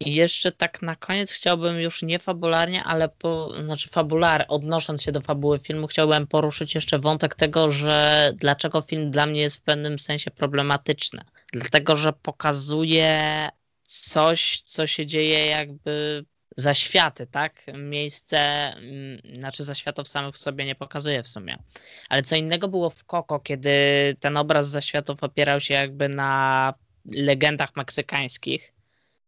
I jeszcze tak na koniec chciałbym już nie fabularnie, ale po, znaczy fabular, odnosząc się do fabuły filmu, chciałbym poruszyć jeszcze wątek tego, że dlaczego film dla mnie jest w pewnym sensie problematyczny. Dlatego, że pokazuje coś, co się dzieje jakby zaświaty, tak? Miejsce, mm, znaczy zaświatów samych w sobie nie pokazuje w sumie. Ale co innego było w Koko, kiedy ten obraz zaświatów opierał się jakby na legendach meksykańskich,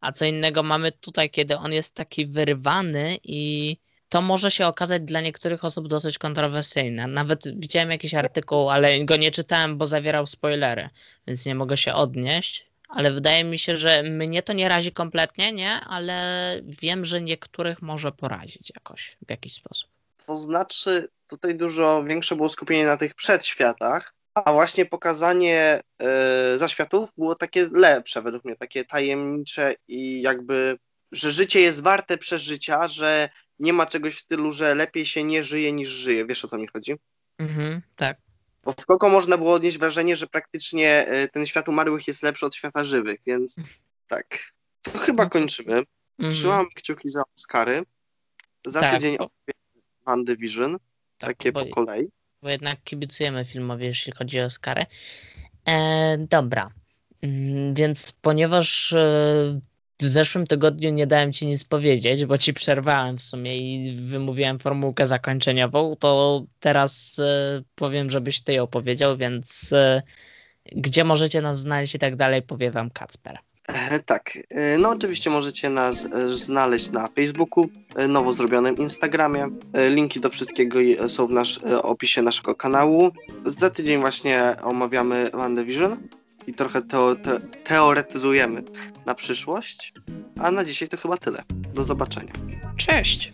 a co innego mamy tutaj, kiedy on jest taki wyrwany i to może się okazać dla niektórych osób dosyć kontrowersyjne. Nawet widziałem jakiś artykuł, ale go nie czytałem, bo zawierał spoilery, więc nie mogę się odnieść. Ale wydaje mi się, że mnie to nie razi kompletnie, nie? Ale wiem, że niektórych może porazić jakoś, w jakiś sposób. To znaczy, tutaj dużo większe było skupienie na tych przedświatach, a właśnie pokazanie e, zaświatów było takie lepsze według mnie, takie tajemnicze i jakby, że życie jest warte przeżycia, że nie ma czegoś w stylu, że lepiej się nie żyje niż żyje. Wiesz o co mi chodzi? Mhm, tak. Bo w Koko można było odnieść wrażenie, że praktycznie e, ten świat umarłych jest lepszy od świata żywych, więc tak. To chyba kończymy. Mhm, Trzymam kciuki za Oscary. Za Tak, tydzień bo- One Division, tak, takie bo- po kolei. Bo jednak kibicujemy filmowi, jeśli chodzi o Oscary. E, dobra, Mm, więc ponieważ e, w zeszłym tygodniu nie dałem ci nic powiedzieć, bo ci przerwałem w sumie i wymówiłem formułkę zakończeniową, to teraz e, powiem, żebyś ty ją powiedział, więc e, gdzie możecie nas znaleźć i tak dalej, powie wam Kacper. E, Tak, e, no oczywiście możecie nas e, znaleźć na Facebooku, nowo zrobionym Instagramie. Linki do wszystkiego są w nasz, opisie naszego kanału. Za tydzień właśnie omawiamy WandaVision i trochę te, teoretyzujemy na przyszłość. A na dzisiaj to chyba tyle. Do zobaczenia. Cześć!